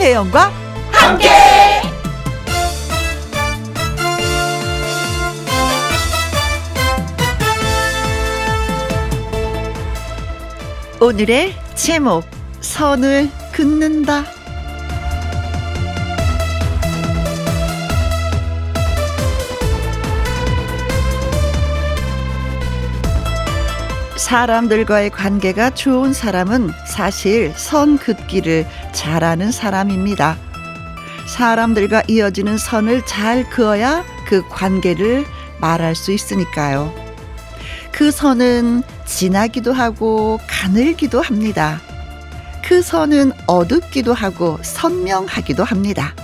김혜영과 함께. 오늘의 제목 선을 긋는다. 사람들과의 관계가 좋은 사람은 사실 선 긋기를 잘하는 사람입니다. 사람들과 이어지는 선을 잘 그어야 그 관계를 말할 수 있으니까요. 그 선은 진하기도 하고 가늘기도 합니다. 그 선은 어둡기도 하고 선명하기도 합니다.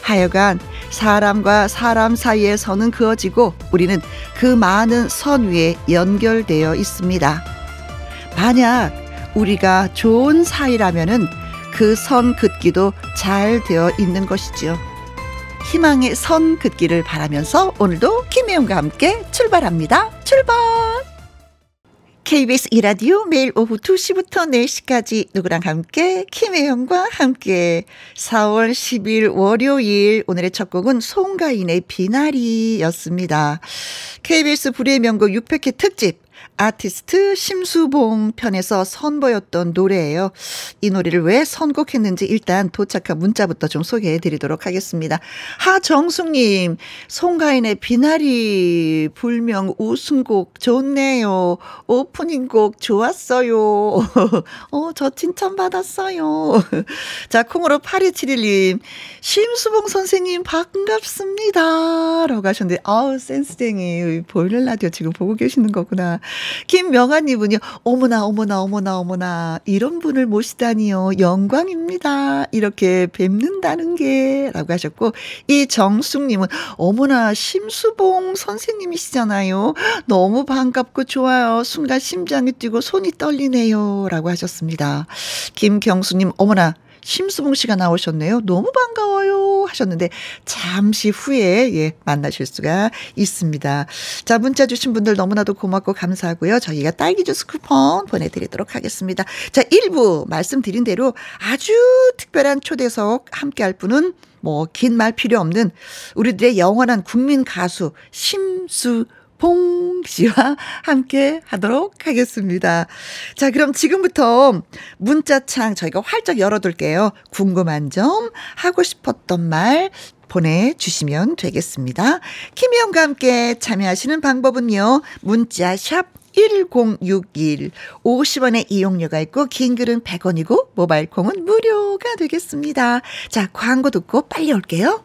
하여간 사람과 사람 사이의 선은 그어지고 우리는 그 많은 선 위에 연결되어 있습니다. 만약 우리가 좋은 사이라면은 그 선 긋기도 잘 되어 있는 것이지요. 희망의 선 긋기를 바라면서 오늘도 김혜영과 함께 출발합니다. 출발! KBS 이라디오 매일 오후 2시부터 4시까지 누구랑 함께? 김혜영과 함께. 4월 10일 월요일 오늘의 첫 곡은 송가인의 비나리였습니다. KBS 불의 명곡 600회 특집 아티스트 심수봉 편에서 선보였던 노래예요. 이 노래를 왜 선곡했는지 일단 도착한 문자부터 좀 소개해 드리도록 하겠습니다. 하정숙님, 송가인의 비나리 불명 우승곡 좋네요. 오프닝 곡 좋았어요. 어, 저 칭찬받았어요. 자, 콩으로 8271님, 심수봉 선생님 반갑습니다. 라고 하셨는데, 아우, 센스쟁이. 보일러 라디오 지금 보고 계시는 거구나. 김명아님은요, 어머나, 어머나, 어머나, 어머나, 이런 분을 모시다니요. 영광입니다. 이렇게 뵙는다는 게, 라고 하셨고, 이 정숙님은, 어머나, 심수봉 선생님이시잖아요. 너무 반갑고 좋아요. 순간 심장이 뛰고 손이 떨리네요. 라고 하셨습니다. 김경수님, 어머나, 심수봉 씨가 나오셨네요. 너무 반가워요. 하셨는데, 잠시 후에, 예, 만나실 수가 있습니다. 자, 문자 주신 분들 너무나도 고맙고 감사하고요. 저희가 딸기 주스 쿠폰 보내드리도록 하겠습니다. 자, 1부 말씀드린 대로 아주 특별한 초대석 함께 할 분은 뭐, 긴 말 필요 없는 우리들의 영원한 국민 가수 심수 봉 씨와 함께 하도록 하겠습니다. 자, 그럼 지금부터 문자창 저희가 활짝 열어둘게요. 궁금한 점, 하고 싶었던 말, 보내주시면 되겠습니다. 김희영과 함께 참여하시는 방법은요. 문자 샵 1061. 50원의 이용료가 있고, 긴 글은 100원이고, 모바일 콩은 무료가 되겠습니다. 자, 광고 듣고 빨리 올게요.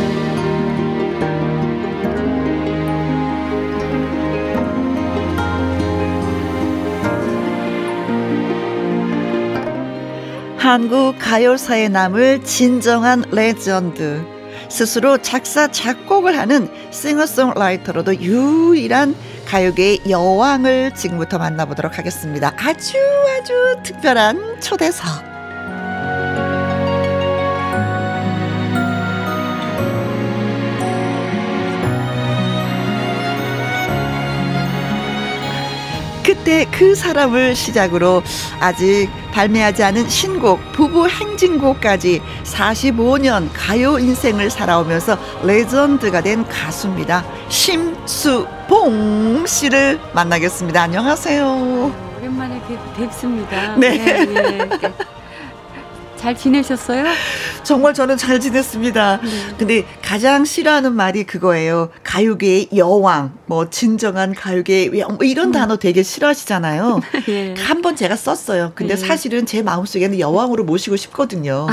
한국 가요사에 남을 진정한 레전드. 스스로 작사, 작곡을 하는 싱어송라이터로도 유일한 가요계의 여왕을 지금부터 만나보도록 하겠습니다. 아주 아주 특별한 초대석. 그때 그 사람을 시작으로 아직 발매하지 않은 신곡 부부 행진곡까지 45년 가요 인생을 살아오면서 레전드가 된 가수입니다. 심수봉 씨를 만나겠습니다. 안녕하세요. 오랜만에 뵙, 뵙습니다. 네. 네, 네. 잘 지내셨어요? 정말 저는 잘 지냈습니다. 네. 근데 가장 싫어하는 말이 그거예요. 가요계의 여왕, 뭐 진정한 가요계의 여왕, 뭐 이런 단어 되게 싫어하시잖아요. 예. 한번 제가 썼어요. 근데 예. 사실은 제 마음속에는 여왕으로 모시고 싶거든요.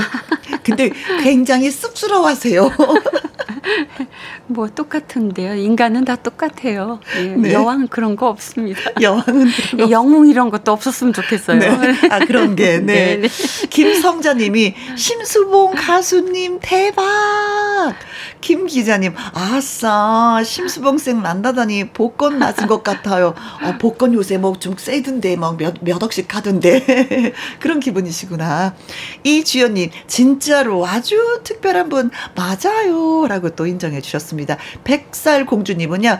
근데 굉장히 쑥스러워하세요. 뭐 똑같은데요. 인간은 다 똑같아요. 예, 네. 여왕 그런 거 없습니다. 여왕은 예, 영웅 이런 것도 없었으면 좋겠어요. 네. 아 그런 게 네. 네, 네. 김성자님이 심수봉 가수님 대박. 김 기자님 아싸 심수봉 쌤 만나다니 복권 맞은 것 같아요. 어, 복권 요새 뭐 좀 세던데 뭐몇 몇 억씩 가던데 그런 기분이시구나. 이주연님 진짜로 아주 특별한 분 맞아요라고 또 인정해 주셨습니다. 백살 공주님은요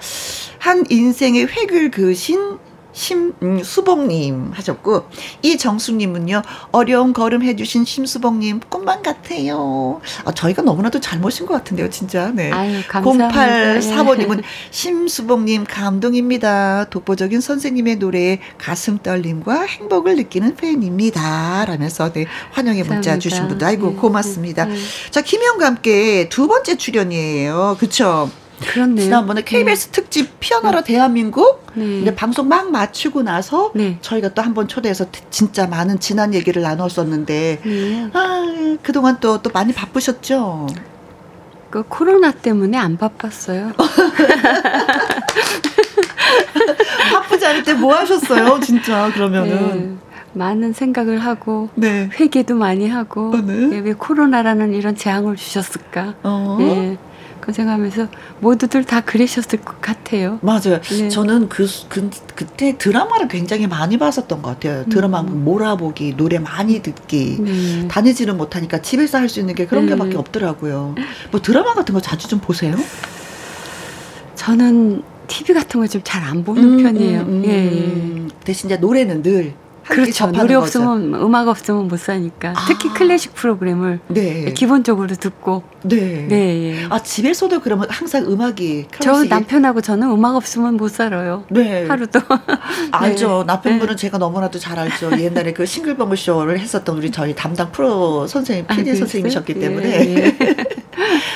한 인생의 획을 그으신 심, 음, 수봉님 하셨고, 이정숙님은요, 어려운 걸음 해주신 심수봉님, 꿈만 같아요. 아, 저희가 너무나도 잘 모신 것 같은데요, 진짜. 네. 아유, 감사합니다. 0845님은 심수봉님 감동입니다. 독보적인 선생님의 노래에 가슴 떨림과 행복을 느끼는 팬입니다. 라면서 네, 환영의 문자 감사합니다. 주신 분도 아이고 네, 고맙습니다. 네, 네. 자, 김혜영과 함께 두 번째 출연이에요. 그쵸? 그렇네요. 지난번에 KBS 특집 피어나라 대한민국 네. 방송 막 마치고 나서 네. 저희가 또 한 번 초대해서 진짜 많은 지난 얘기를 나눴었는데 네. 아 그동안 또 또 많이 바쁘셨죠? 그 코로나 때문에 안 바빴어요. 바쁘지 않을 때 뭐 하셨어요? 진짜 그러면은 네. 많은 생각을 하고 네. 회개도 많이 하고 어, 네. 예, 왜 코로나라는 이런 재앙을 주셨을까? 어. 예. 그 생각하면서 모두들 다 그러셨을 것 같아요. 맞아요. 네. 저는 그, 그 그때 드라마를 굉장히 많이 봤었던 것 같아요. 드라마 음. 몰아보기, 노래 많이 듣기. 네. 다니지는 못하니까 집에서 할 수 있는 게 그런 네. 게밖에 없더라고요. 뭐 드라마 같은 거 자주 좀 보세요? 저는 TV 같은 거 좀 잘 안 보는 편이에요. 음, 음, 예, 예. 음. 대신 이제 노래는 늘 그렇죠. 노래. 없으면 음악 없으면 못 사니까. 아. 특히 클래식 프로그램을 네. 기본적으로 듣고. 네. 네. 예. 아 집에서도 그러면 항상 음악이 저 남편하고 저는 음악 없으면 못 살아요. 네. 하루도. 알죠. 네. 남편분은 제가 너무나도 잘 알죠. 옛날에 그 싱글벙글 쇼를 했었던 우리 저희 담당 프로 선생님, 아, PD 그랬어요? 선생님이셨기 예, 때문에 예.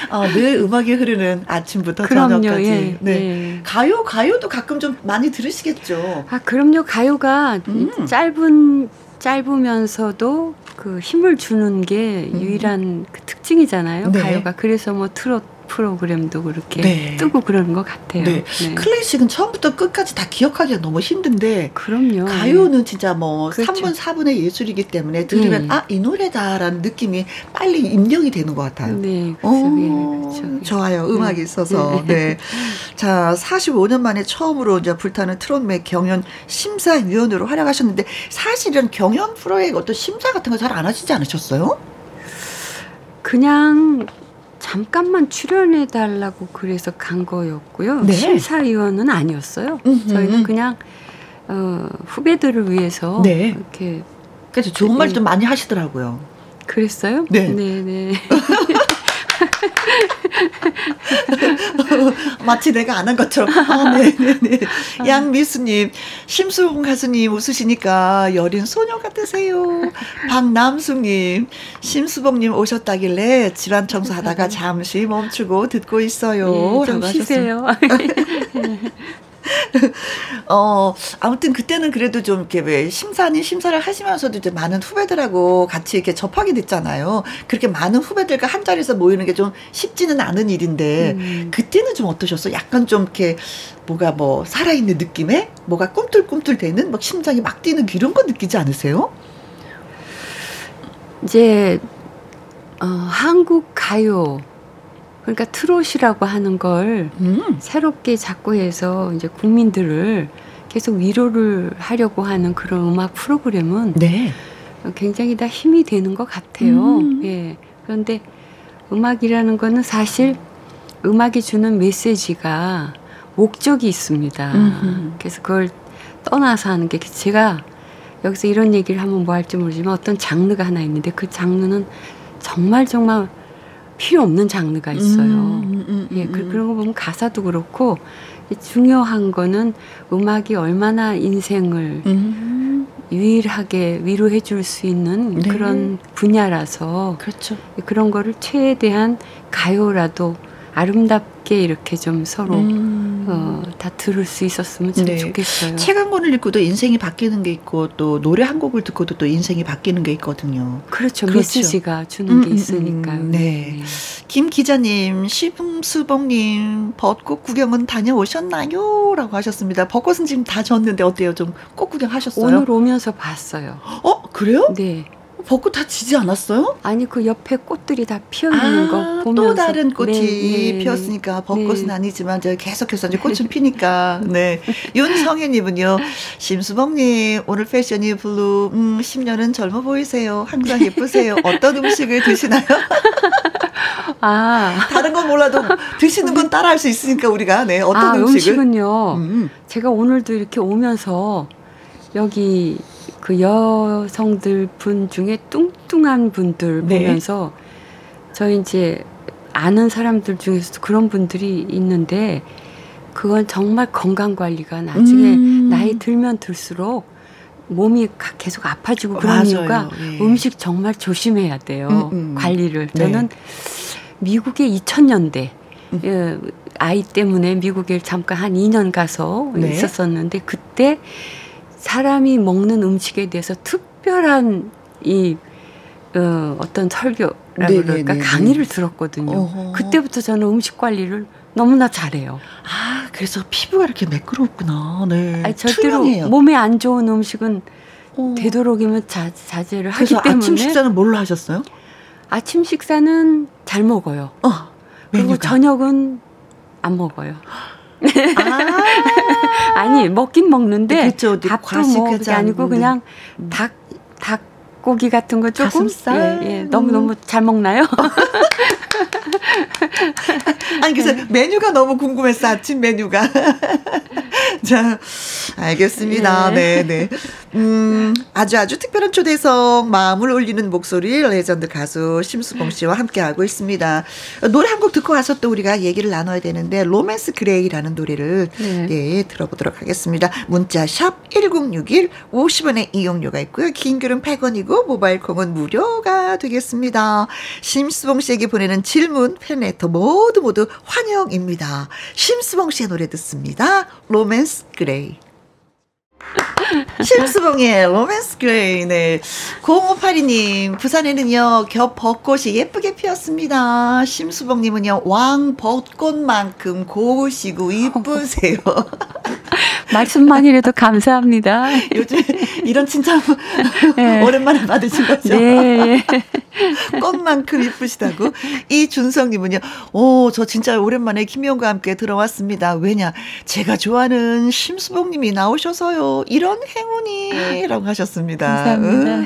어, 늘 음악이 흐르는 아침부터 그럼요. 저녁까지. 예. 네. 예. 가요, 가요도 가끔 좀 많이 들으시겠죠. 아, 그럼요. 가요가 음. 짧은 짧으면서도 그 힘을 주는 게 음. 유일한 그 특징이잖아요. 네. 가요가. 그래서 뭐 트롯 프로그램도 그렇게 네. 뜨고 그러는 것 같아요. 네. 클래식은 처음부터 끝까지 다 기억하기가 너무 힘든데 그럼요. 가요는 진짜 뭐 그렇죠. 3분 4분의 예술이기 때문에 들으면 음. 아이 노래다라는 느낌이 빨리 입력이 되는 것 같아요. 네, 오, 그렇죠. 예, 그렇죠. 좋아요. 음악이 있어서. 네. 자, 45년 만에 처음으로 이제 불타는 트롯맥 경연 심사위원으로 활약하셨는데 사실은 경연 프로의 어떤 심사 같은 거 잘 안 하시지 않으셨어요? 그냥 잠깐만 출연해 달라고 그래서 간 거였고요. 네. 심사위원은 아니었어요. 음흠. 저희는 그냥 어, 후배들을 위해서 네. 이렇게 그래서 좋은 말 좀 많이 하시더라고요. 그랬어요? 네. 네, 네. 마치 내가 안 한 것처럼. 아, 네네네. 양미수님, 심수봉 가수님 웃으시니까 여린 소녀 같으세요. 박남숙님, 심수봉님 오셨다길래 집안 청소하다가 잠시 멈추고 듣고 있어요. 예, 좀. 쉬세요. 어, 아무튼 그때는 그래도 좀 이렇게 왜 심사님 심사를 하시면서도 이제 많은 후배들하고 같이 이렇게 접하게 됐잖아요. 그렇게 많은 후배들과 한 자리에서 모이는 게 좀 쉽지는 않은 일인데, 음. 그때는 좀 어떠셨어요? 약간 좀 이렇게 뭐가 뭐 살아있는 느낌에 뭐가 꿈틀꿈틀 되는 막 심장이 막 뛰는 이런 거 느끼지 않으세요? 이제 어, 한국 가요 그러니까 트롯이라고 하는 걸 음. 새롭게 자꾸 해서 이제 국민들을 계속 위로를 하려고 하는 그런 음악 프로그램은 네. 굉장히 다 힘이 되는 것 같아요. 음. 예. 그런데 음악이라는 거는 사실 음악이 주는 메시지가 목적이 있습니다. 음흠. 그래서 그걸 떠나서 하는 게 제가 여기서 이런 얘기를 하면 뭐 할지 모르지만 어떤 장르가 하나 있는데 그 장르는 정말 정말 필요 없는 장르가 있어요. 음, 음, 예, 음, 그, 음. 그런 거 보면 가사도 그렇고 중요한 거는 음악이 얼마나 인생을 음. 유일하게 위로해 줄 수 있는 네. 그런 분야라서 그렇죠. 그런 거를 최대한 가요라도 아름답게 이렇게 좀 서로 음. 음. 어, 다 들을 수 있었으면 참 네. 좋겠어요. 책 한 권을 읽고도 인생이 바뀌는 게 있고 또 노래 한 곡을 듣고도 또 인생이 바뀌는 게 있거든요. 그렇죠. 그렇죠. 메시지가 주는 음, 게 음, 음, 있으니까요. 음, 네. 네. 김 기자님, 심수봉님, 벚꽃 구경은 다녀오셨나요? 라고 하셨습니다. 벚꽃은 지금 다 졌는데 어때요? 좀 꽃 구경하셨어요? 오늘 오면서 봤어요. 어, 그래요? 네. 벚꽃 다 지지 않았어요? 아니 그 옆에 꽃들이 다 피어 있는 아, 거 보면서. 또 다른 꽃이 네, 네, 피었으니까 벚꽃은 네. 아니지만 저 계속해서 이제 꽃은 피니까. 네. 윤성현님은요 심수봉님 오늘 패션이 blue. 음 10년은 젊어 보이세요. 항상 예쁘세요. 어떤 음식을 드시나요? 아. 다른 건 몰라도 드시는 건 따라할 수 있으니까 우리가 네 어떤 아, 음식을. 음식은요. 음. 제가 오늘도 이렇게 오면서 여기 그 여성들 분 중에 뚱뚱한 분들 네. 보면서 저희 이제 아는 사람들 중에서도 그런 분들이 있는데 그건 정말 건강 관리가 나중에 음. 나이 들면 들수록 몸이 계속 아파지고 그런 맞아요. 이유가 예. 음식 정말 조심해야 돼요. 음, 음. 관리를. 네. 저는 미국의 2000년대 음. 예, 아이 때문에 미국에 잠깐 한 2년 가서 네. 있었었는데 그때 사람이 먹는 음식에 대해서 특별한 이 어, 어떤 설교라 그럴까 강의를 들었거든요. 어허. 그때부터 저는 음식 관리를 너무나 잘해요. 아, 그래서 피부가 이렇게 매끄럽구나. 네. 아니, 절대로 투명해요. 몸에 안 좋은 음식은 어. 되도록이면 자, 자제를 하기 때문에. 아침 식사는 뭘로 하셨어요? 아침 식사는 잘 먹어요. 어, 그리고 저녁은 안 먹어요. 아~ 아니 먹긴 먹는데 그쵸, 밥도 뭐 그게 아니고 그냥 음. 닭 닭고기 같은 거 조금 가슴살 예, 예. 너무 너무 잘 먹나요? 아니 그래서 메뉴가 너무 궁금했어 아침 메뉴가. 자, 알겠습니다. 네, 네. 네. 음, 아주 아주 특별한 초대석, 마음을 울리는 목소리 레전드 가수 심수봉 씨와 함께 하고 있습니다. 노래 한 곡 듣고 와서 또 우리가 얘기를 나눠야 되는데, 로맨스 그레이라는 노래를, 네. 예, 들어보도록 하겠습니다. 문자 샵 1061, 50원의 이용료가 있고요. 긴 글은 100원이고, 모바일 콩은 무료가 되겠습니다. 심수봉 씨에게 보내는 질문, 팬레터 모두 모두 환영입니다. 심수봉 씨의 노래 듣습니다. 로맨스 그레이. 심수봉의 로맨스 그레이. 네. 0582님, 부산에는요, 겹 벚꽃이 예쁘게 피었습니다. 심수봉님은요, 왕 벚꽃만큼 고우시고 이쁘세요. 말씀만이라도 감사합니다. 요즘 이런 칭찬 네. 오랜만에 받으신 거죠? 네. 꽃만큼 이쁘시다고. 이준성님은요, 오, 저 진짜 오랜만에 김희영과 함께 들어왔습니다. 왜냐, 제가 좋아하는 심수봉님이 나오셔서요. 이런 행운이. 라고 하셨습니다. 감사합니다. 응.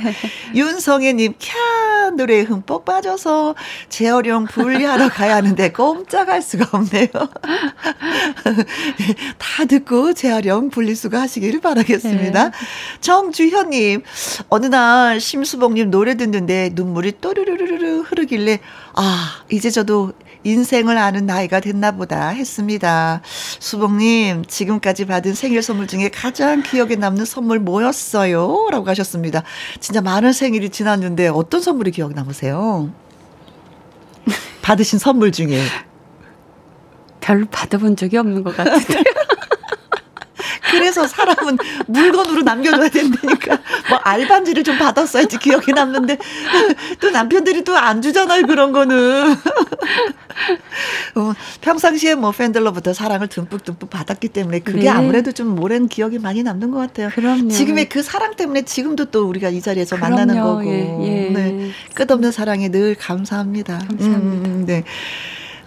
윤성애님, 캬, 노래에 흠뻑 빠져서 재활용 분리하러 가야 하는데 꼼짝할 수가 없네요. 다 듣고 재활용 분리수거 하시기를 바라겠습니다. 네. 정주현님, 어느 날 심수봉님 노래 듣는데 눈물이 또르르르르 흐르길래 아 이제 저도 인생을 아는 나이가 됐나 보다 했습니다. 수봉님 지금까지 받은 생일 선물 중에 가장 기억에 남는 선물 뭐였어요? 라고 하셨습니다. 진짜 많은 생일이 지났는데 어떤 선물이 기억 남으세요? 받으신 선물 중에 별로 받아본 적이 없는 것 같은데. 그래서 사람은 물건으로 남겨둬야 된다니까. 뭐 알반지를 좀 받았어야지 기억에 남는데 또 남편들이 또 안 주잖아요 그런 거는. 어, 평상시에 뭐 팬들로부터 사랑을 듬뿍듬뿍 받았기 때문에 그게 네. 아무래도 좀 오랜 기억이 많이 남는 것 같아요. 그럼요. 지금의 그 사랑 때문에 지금도 또 우리가 이 자리에서 그럼요. 만나는 거고. 예, 예. 네. 끝없는 사랑에 늘 감사합니다. 감사합니다. 음, 네.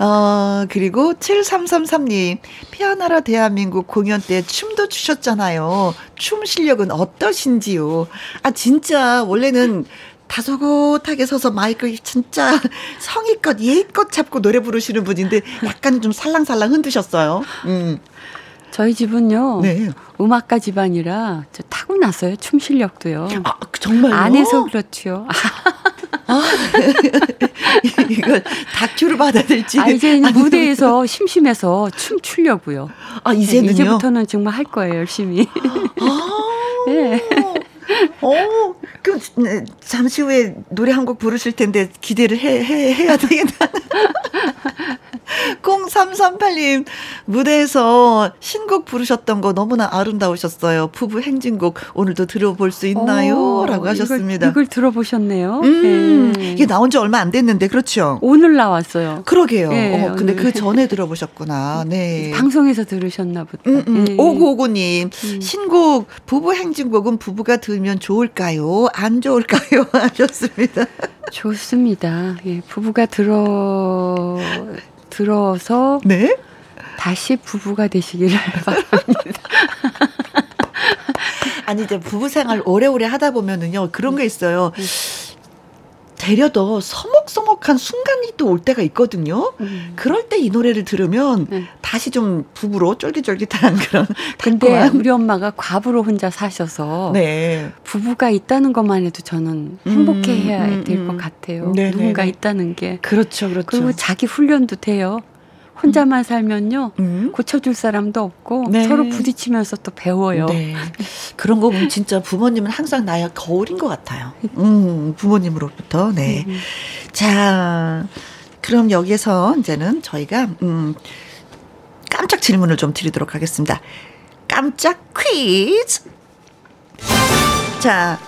어, 그리고 7333님, 피아나라 대한민국 공연 때 춤도 추셨잖아요. 춤 실력은 어떠신지요? 아, 진짜, 원래는 다소곳하게 서서 마이크 진짜 성의껏 예의껏 잡고 노래 부르시는 분인데 약간 좀 살랑살랑 흔드셨어요. 음. 저희 집은요. 네. 음악가 집안이라 저 타고났어요. 춤 실력도요. 아, 정말요? 안에서 그렇죠. 아, 이거 다큐를 받아야 될지. 아, 이제 무대에서 심심해서 춤 추려고요. 아, 이제는요? 네, 이제부터는 정말 할 거예요, 열심히. 아, 네. 어, 그, 네, 잠시 후에 노래 한 곡 부르실 텐데 기대를 해, 해, 해야 되겠다. 0338님, 무대에서 신곡 부르셨던 거 너무나 아름다우셨어요. 부부 행진곡 오늘도 들어볼 수 있나요? 오, 라고 하셨습니다. 이걸, 이걸 들어보셨네요. 음, 네. 이게 나온 지 얼마 안 됐는데, 그렇죠? 오늘 나왔어요. 그러게요. 네, 어, 근데 그 전에 들어보셨구나. 네. 방송에서 들으셨나 보다. 음, 음. 네. 오구오구님, 음. 신곡 부부 행진곡은 부부가 들으면 좋을까요? 안 좋을까요? 하셨습니다. 좋습니다. 예, 부부가 들어 들어서 네? 다시 부부가 되시기를 바랍니다. 아니 이제 부부 생활 오래오래 하다 보면은요 그런 게 있어요. 음. 되려 더 서먹서먹한 순간이 또 올 때가 있거든요. 음. 그럴 때 이 노래를 들으면 음. 다시 좀 부부로 쫄깃쫄깃한 그런. 근데 우리 엄마가 과부로 혼자 사셔서 네. 부부가 있다는 것만 해도 저는 행복해해야 음, 될것 음. 같아요. 네네네. 누군가 있다는 게. 그렇죠, 그렇죠. 그리고 자기 훈련도 돼요. 혼자만 살면요 음. 고쳐줄 사람도 없고 네. 서로 부딪히면서 또 배워요. 네. 그런 거 보면 진짜 부모님은 항상 나의 거울인 것 같아요. 음, 부모님으로부터 네. 음. 자, 그럼 여기서 이제는 저희가 음, 깜짝 질문을 좀 드리도록 하겠습니다. 깜짝 퀴즈. 자,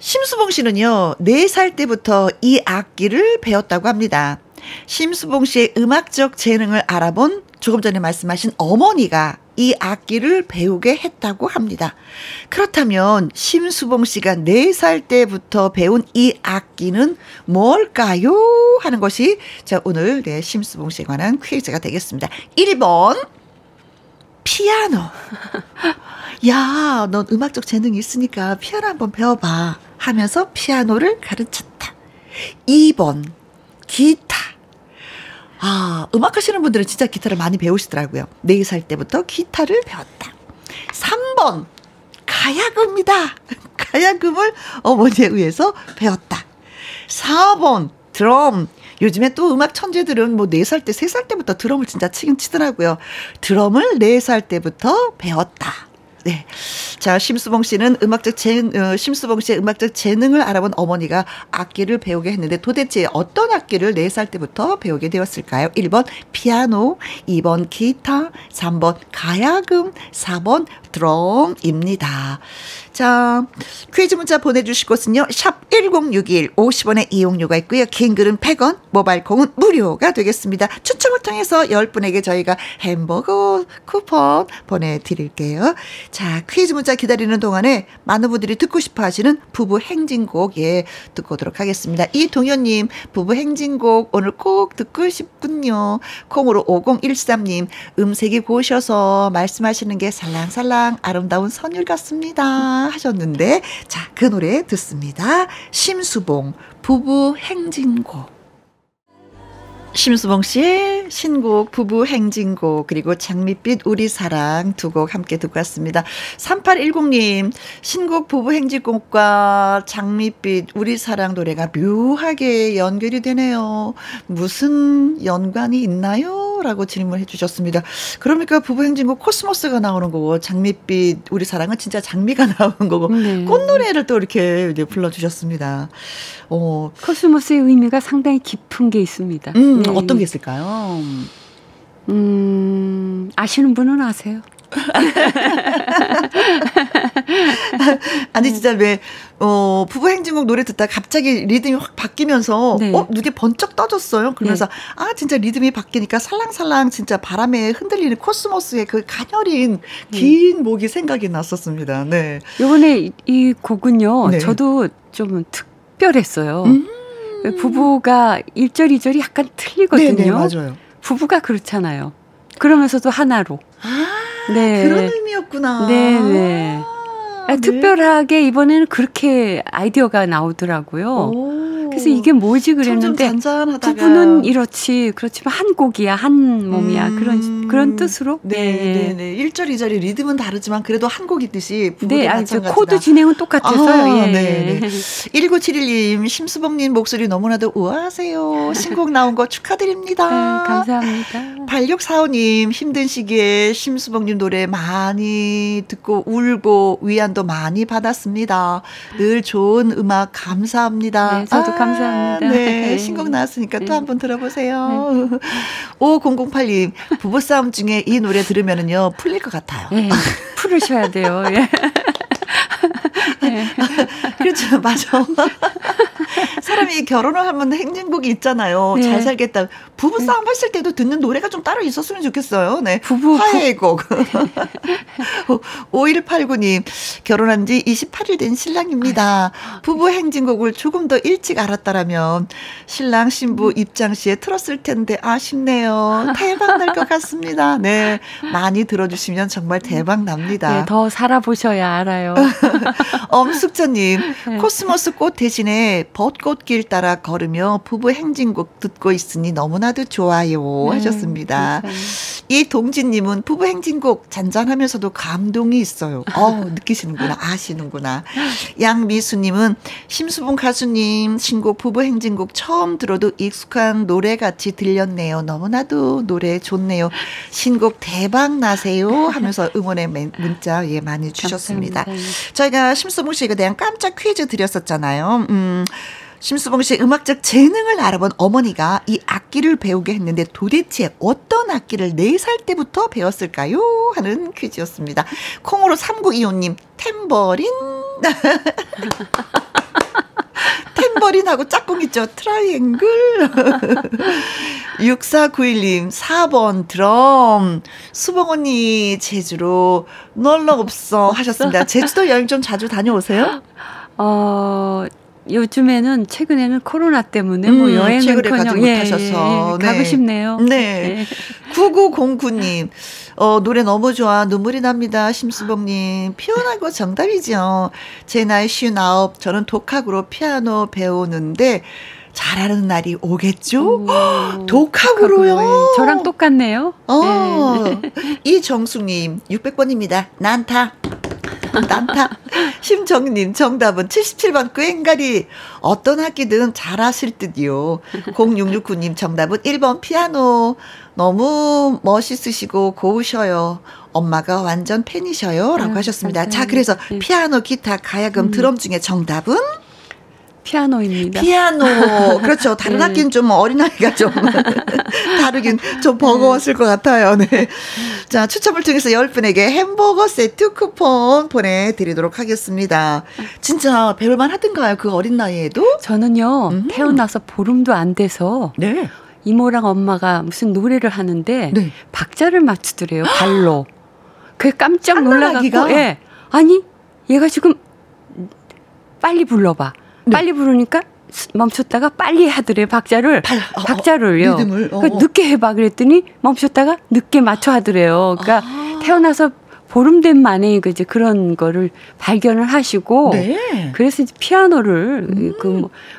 심수봉 씨는요, 4살 때부터 이 악기를 배웠다고 합니다. 심수봉 씨의 음악적 재능을 알아본 조금 전에 말씀하신 어머니가 이 악기를 배우게 했다고 합니다. 그렇다면 심수봉 씨가 4살 때부터 배운 이 악기는 뭘까요? 하는 것이 자 오늘 네, 심수봉 씨에 관한 퀴즈가 되겠습니다. 1번 피아노. 야, 넌 음악적 재능이 있으니까 피아노 한번 배워봐 하면서 피아노를 가르쳤다. 2번 기타. 아, 음악 하시는 분들은 진짜 기타를 많이 배우시더라고요. 4살 때부터 기타를 배웠다. 3번, 가야금이다. 가야금을 어머니에 의해서 배웠다. 4번, 드럼. 요즘에 또 음악 천재들은 뭐 4살 때, 3살 때부터 드럼을 진짜 치긴 치더라고요. 드럼을 4살 때부터 배웠다. 네. 자, 심수봉 씨는 음악적 재, 어, 심수봉 씨의 음악적 재능을 알아본 어머니가 악기를 배우게 했는데 도대체 어떤 악기를 4살 때부터 배우게 되었을까요? 1번 피아노, 2번 기타, 3번 가야금, 4번 드럼입니다. 자, 퀴즈 문자 보내주실 곳은요. 샵 1061, 50원의 이용료가 있고요. 긴 글은 100원, 모바일 콩은 무료가 되겠습니다. 추첨을 통해서 10분에게 저희가 햄버거 쿠폰 보내드릴게요. 자, 퀴즈 문자 기다리는 동안에 많은 분들이 듣고 싶어 하시는 부부 행진곡, 예, 듣고 오도록 하겠습니다. 이동현님, 부부 행진곡 오늘 꼭 듣고 싶군요. 콩으로 5013님, 음색이 고셔서 말씀하시는 게 살랑살랑 아름다운 선율 같습니다. 하셨는데, 자, 그 노래 듣습니다. 심수봉, 부부 행진곡. 심수봉 씨의 신곡 부부 행진곡 그리고 장밋빛 우리 사랑 두 곡 함께 듣고 왔습니다. 3810님 신곡 부부 행진곡과 장밋빛 우리 사랑 노래가 묘하게 연결이 되네요. 무슨 연관이 있나요? 라고 질문해 주셨습니다. 그러니까 부부 행진곡 코스모스가 나오는 거고 장밋빛 우리 사랑은 진짜 장미가 나오는 거고 네. 꽃노래를 또 이렇게 불러주셨습니다. 어. 코스모스의 의미가 상당히 깊은 게 있습니다. 음, 네. 어떤 게 있을까요? 음, 아시는 분은 아세요. 아니 진짜 왜 어, 부부 행진곡 노래 듣다 갑자기 리듬이 확 바뀌면서 네. 어 눈이 번쩍 떠졌어요. 그러면서 네. 아 진짜 리듬이 바뀌니까 살랑살랑 진짜 바람에 흔들리는 코스모스의 그 가녀린 네. 긴 네. 목이 생각이 났었습니다. 네. 이번에 이 곡은요. 네. 저도 좀 특. 특별했어요. 음. 부부가 1절, 2절이 약간 틀리거든요. 네네, 맞아요. 부부가 그렇잖아요. 그러면서도 하나로. 아, 네. 그런 의미였구나. 네네. 아, 네. 특별하게 이번에는 그렇게 아이디어가 나오더라고요. 오. 그래서 이게 뭐지 그랬는데 부부는 이렇지 그렇지만 한 곡이야 한 몸이야 음. 그런 그런 뜻으로 네네네 네. 1절 2절이 리듬은 다르지만 그래도 한 곡이듯이 네 아니 코드 진행은 똑같아서요. 아, 예. 네. 1971님 심수봉 님 목소리 너무나도 우아하세요. 신곡 나온 거 축하드립니다. 네, 감사합니다. 8645님 힘든 시기에 심수봉 님 노래 많이 듣고 울고 위안도 많이 받았습니다. 늘 좋은 음악 감사합니다. 네, 저도 아, 감사합니다. 네, 네. 신곡 나왔으니까 네. 또한번 들어보세요. 네. 5008님, 부부싸움 중에 이 노래 들으면은요, 풀릴 것 같아요. 네, 풀으셔야 돼요. 예. 네. 그렇죠, 맞아. 사람이 결혼을 하면 행진곡이 있잖아요. 네. 잘 살겠다. 부부싸움 네. 했을 때도 듣는 노래가 좀 따로 있었으면 좋겠어요. 네. 부부. 화해의 곡. 5189님, 결혼한 지 28일 된 신랑입니다. 부부 행진곡을 조금 더 일찍 알았다라면 신랑 신부 입장 시에 틀었을 텐데 아쉽네요. 대박 날 것 같습니다. 네. 많이 들어주시면 정말 대박 납니다. 네, 더 살아보셔야 알아요. 엄숙자님, 네. 코스모스 꽃 대신에 벚 꽃길 따라 걸으며 부부 행진곡 듣고 있으니 너무나도 좋아요. 하셨습니다. 네, 이 동진님은 부부 행진곡 잔잔하면서도 감동이 있어요. 어, 느끼시는구나. 아시는구나. 양미수님은 심수봉 가수님 신곡 부부 행진곡 처음 들어도 익숙한 노래 같이 들렸네요. 너무나도 노래 좋네요. 신곡 대박 나세요. 하면서 응원의 문자 예, 많이 주셨습니다. 감사합니다. 저희가 심수봉 씨에 대한 깜짝 퀴즈 드렸었잖아요. 음. 심수봉 씨의 음악적 재능을 알아본 어머니가 이 악기를 배우게 했는데 도대체 어떤 악기를 4살 때부터 배웠을까요? 하는 퀴즈였습니다. 콩으로 3925님, 탬버린. 탬버린하고 짝꿍 있죠. 트라이앵글. 6491님, 4번 드럼. 수봉 언니, 제주로 놀러 옵서 하셨습니다. 제주도 여행 좀 자주 다녀오세요? 어, 요즘에는 최근에는 코로나 때문에 뭐 음, 뭐 여행을 가지 예, 못하셔서 예, 예, 네. 가고 싶네요. 네. 네. 9909님. 어, 노래 너무 좋아. 눈물이 납니다. 심수봉님. 피어나고 정답이죠. 제 나이 59. 저는 독학으로 피아노 배우는데 잘하는 날이 오겠죠? 오, 독학으로요? 독학으로, 저랑 똑같네요. 어, 네. 이정숙님, 600번입니다. 난타. 난타. 심정님, 정답은 77번 꽹가리. 어떤 학기든 잘하실 듯이요. 0669님, 정답은 1번 피아노. 너무 멋있으시고 고우셔요. 엄마가 완전 팬이셔요. 라고 아, 하셨습니다. 자, 그래서 네. 피아노, 기타, 가야금, 음. 드럼 중에 정답은? 피아노입니다. 피아노. 그렇죠. 다른 네. 학기는 좀 어린아이가 좀 다르긴 좀 버거웠을 것 같아요. 네. 자, 추첨을 통해서 10분에게 햄버거 세트 쿠폰 보내드리도록 하겠습니다. 진짜 배울만 하던가요? 그 어린 나이에도? 저는요, 음. 태어나서 보름도 안 돼서. 네. 이모랑 엄마가 무슨 노래를 하는데 네. 박자를 맞추더래요 발로. 그게 깜짝 놀라가지고 예. 아니 얘가 지금 빨리 불러봐. 네. 빨리 부르니까 멈췄다가 빨리 하더래 박자를 발, 어, 박자를요. 리듬을, 어. 그러니까 늦게 해봐 그랬더니 멈췄다가 늦게 맞춰 하더래요. 그러니까 아. 태어나서 보름 된 만에 그 이제 그런 거를 발견을 하시고 네. 그래서 이제 피아노를 음.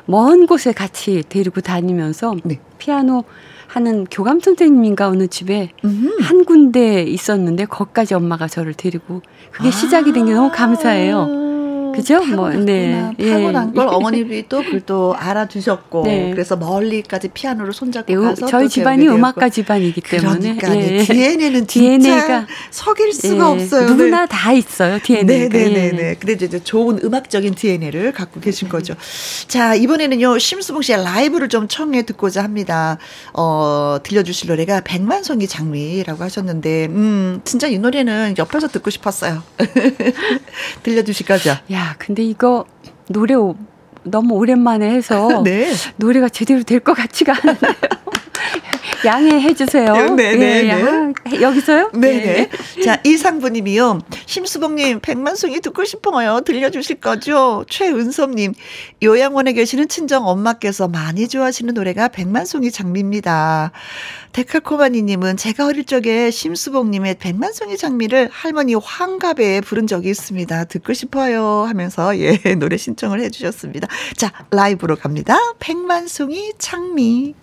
그먼 곳에 같이 데리고 다니면서 네. 피아노 하는 교감 선생님인가 어느 집에 음. 한 군데 있었는데 거기까지 엄마가 저를 데리고 그게 시작이 된 게 너무 감사해요. 그죠? 뭐, 네. 타고난 예. 걸 어머님이 또 그걸 또 알아주셨고 네. 그래서 멀리까지 피아노를 손잡고 네, 가서 저희 집안이 음악가 집안이기 때문에 그러니까 예. DNA는 DNA가 석일 수가 예. 없어요. 누구나 네. 다 있어요. DNA. 네네네. 네. 근데 이제 좋은 음악적인 DNA를 갖고 계신 거죠. 자 이번에는요 심수봉 씨의 라이브를 좀 청해 듣고자 합니다. 어 들려주실 노래가 백만송이 장미라고 하셨는데 음 진짜 이 노래는 옆에서 듣고 싶었어요. 들려주실 거죠? 야 근데 이거 노래 오, 너무 오랜만에 해서 네. 노래가 제대로 될 것 같지가 않은데요. 양해해 주세요. 네네. 네, 네. 네. 여기서요? 네네. 네. 자, 이상부님이요. 심수봉님, 백만송이 듣고 싶어요. 들려주실 거죠? 최은섭님, 요양원에 계시는 친정 엄마께서 많이 좋아하시는 노래가 백만송이 장미입니다. 데칼코마니님은 제가 어릴 적에 심수봉님의 백만송이 장미를 할머니 환갑에 부른 적이 있습니다. 듣고 싶어요. 하면서 예, 노래 신청을 해주셨습니다. 자, 라이브로 갑니다. 백만송이 장미.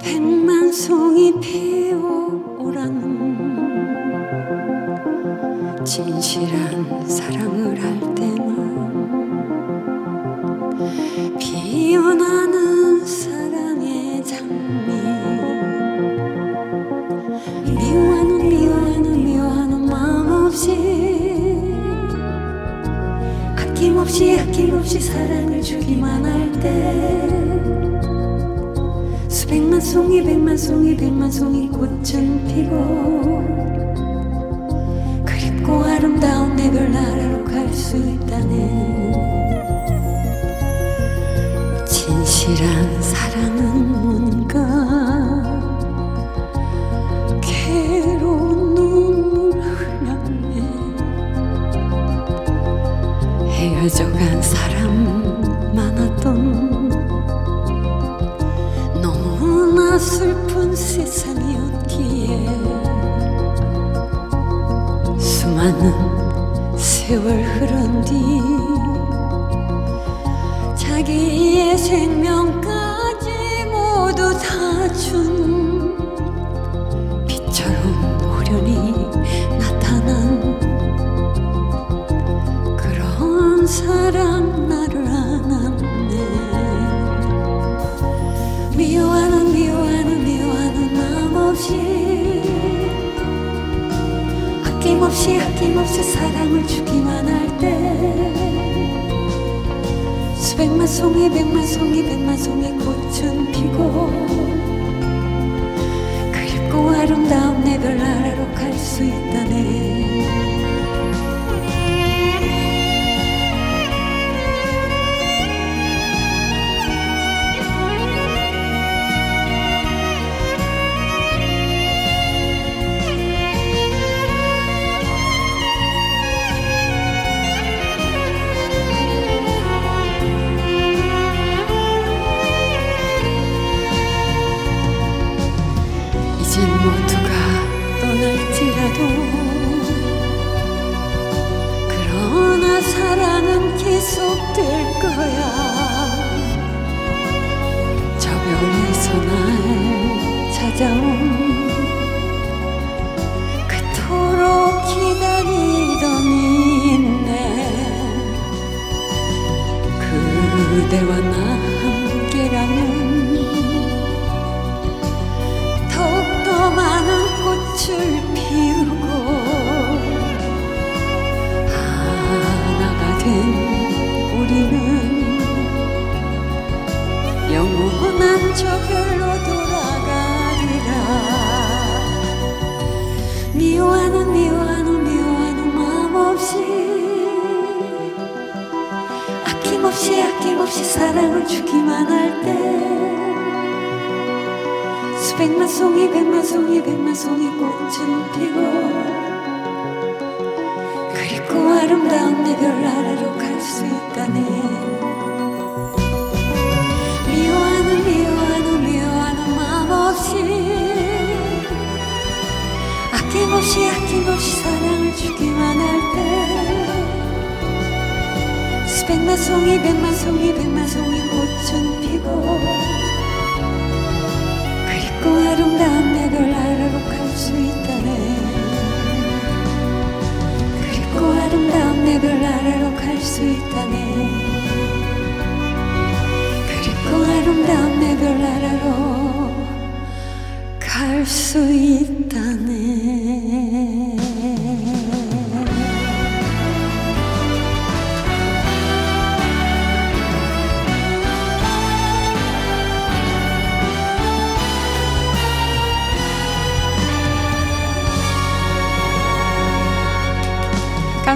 백만 송이 태어 오라는 진실한 사랑을 할 때는 피어나는 없이 아낌없이 사랑을 주기만 할 때 수백만 송이 백만 송이 백만 송이 꽃은 피고 그립고 아름다운 내 별나라로 갈 수 있다네.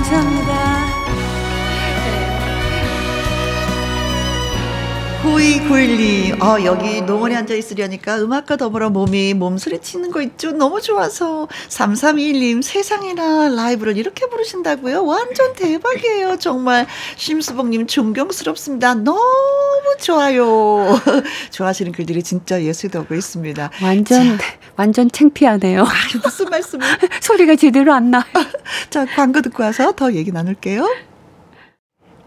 这样的 9291님, 어, 여기 농원에 앉아 있으려니까 음악과 더불어 몸이 몸소리 치는 거 있죠? 너무 좋아서. 3321님, 세상에나 라이브를 이렇게 부르신다고요? 완전 대박이에요. 정말. 심수봉님, 존경스럽습니다. 너무 좋아요. 좋아하시는 글들이 진짜 예술도 오고 있습니다. 완전, 자. 완전 창피하네요. 아, 무슨 말씀을. 소리가 제대로 안 나. 자, 광고 듣고 와서 더 얘기 나눌게요.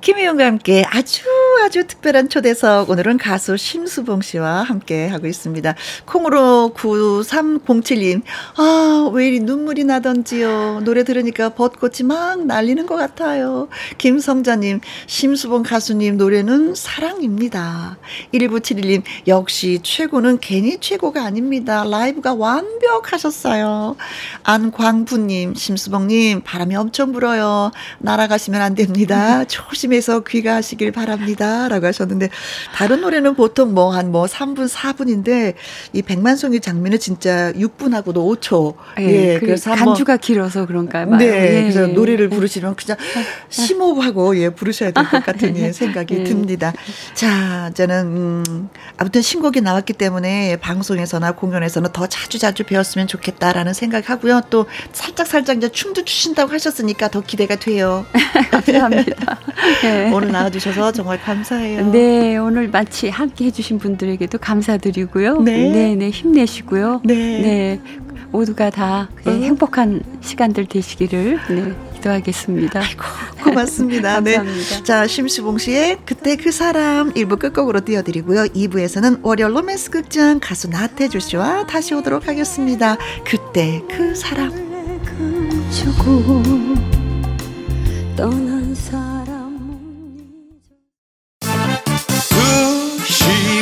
김희영과 함께 아주 아주 특별한 초대석 오늘은 가수 심수봉 씨와 함께 하고 있습니다. 콩으로 9307님 아 왜 이리 눈물이 나던지요. 노래 들으니까 벚꽃이 막 날리는 것 같아요. 김성자님 심수봉 가수님 노래는 사랑입니다. 1971님 역시 최고는 괜히 최고가 아닙니다. 라이브가 완벽하셨어요. 안광부님 심수봉님 바람이 엄청 불어요. 날아가시면 안 됩니다. 조심 조심해서 귀가하시길 바랍니다. 라고 하셨는데, 다른 노래는 보통 뭐 한뭐 뭐 3분, 4분인데, 이 백만송이 장면은 진짜 6분하고도 5초. 예, 예 그래서 간주가 길어서 그런가요? 네, 예. 그래서 노래를 부르시면 그냥 심호흡하고, 예, 부르셔야 될 것 같은 예, 생각이 예. 듭니다. 자, 저는, 음, 아무튼 신곡이 나왔기 때문에 방송에서나 공연에서는 더 자주 자주 배웠으면 좋겠다라는 생각하고요. 또 살짝살짝 이제 춤도 추신다고 하셨으니까 더 기대가 돼요. 감사합니다. 네. 오늘 나와주셔서 정말 감사해요. 네, 오늘 마치 함께 해주신 분들에게도 감사드리고요. 네, 네, 네 힘내시고요. 네. 네. 모두가 다 네, 행복한 시간들 되시기를 네, 기도하겠습니다. 아이고, 고맙습니다. 네. 자, 심수봉 씨의 그때 그 사람 1부 끝곡으로 띄워드리고요. 2부에서는 월요 로맨스 극장 가수 나태주 씨와 다시 오도록 하겠습니다. 그때 그 사람. 떠난 사람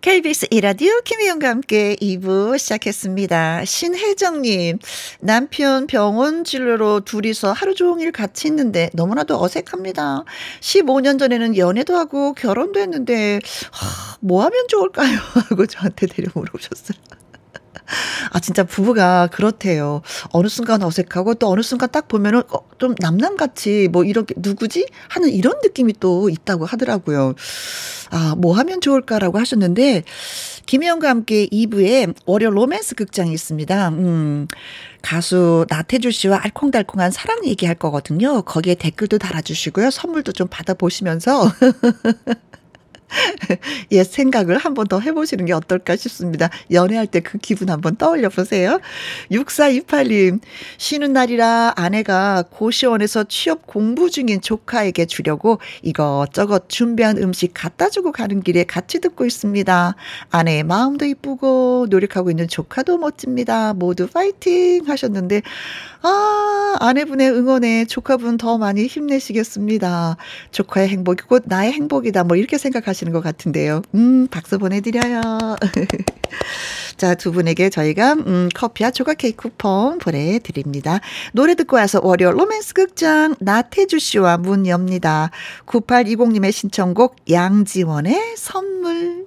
KBS 이라디오 김희영과 함께 2부 시작했습니다. 신혜정님, 남편 병원 진료로 둘이서 하루 종일 같이 있는데 너무나도 어색합니다. 15년 전에는 연애도 하고 결혼도 했는데, 하, 뭐 하면 좋을까요? 하고 저한테 데려 물어보셨어요. 아, 진짜 부부가 그렇대요. 어느 순간 어색하고 또 어느 순간 딱 보면은 어, 좀 남남같이 뭐 이렇게 누구지? 하는 이런 느낌이 또 있다고 하더라고요. 아, 뭐 하면 좋을까라고 하셨는데, 김혜영과 함께 2부에 월요 로맨스 극장이 있습니다. 음, 가수 나태주 씨와 알콩달콩한 사랑 얘기할 거거든요. 거기에 댓글도 달아주시고요. 선물도 좀 받아보시면서. 예, 생각을 한번 더 해보시는 게 어떨까 싶습니다. 연애할 때 그 기분 한번 떠올려 보세요. 6428님, 쉬는 날이라 아내가 고시원에서 취업 공부 중인 조카에게 주려고 이것저것 준비한 음식 갖다 주고 가는 길에 같이 듣고 있습니다. 아내의 마음도 이쁘고 노력하고 있는 조카도 멋집니다. 모두 파이팅 하셨는데, 아, 아내분의 응원에 조카분 더 많이 힘내시겠습니다. 조카의 행복이 곧 나의 행복이다. 뭐 이렇게 생각하시 는 것 같은데요. 음, 박수 보내드려요. 자, 두 분에게 저희가, 음, 커피와 조각 케이크 쿠폰 보내드립니다. 노래 듣고 와서 월요 로맨스 극장 나태주 씨와 문 엽니다. 9820님의 신청곡 양지원의 선물.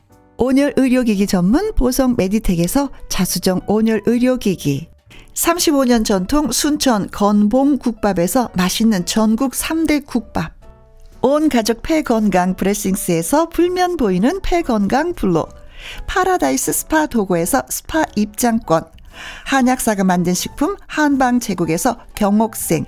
온열 의료기기 전문 보성 메디텍에서 자수정 온열 의료기기. 35년 전통 순천 건봉 국밥에서 맛있는 전국 3대 국밥. 온 가족 폐건강 브레싱스에서 불면 보이는 폐건강 블로. 파라다이스 스파 도고에서 스파 입장권. 한약사가 만든 식품 한방 제국에서 경옥생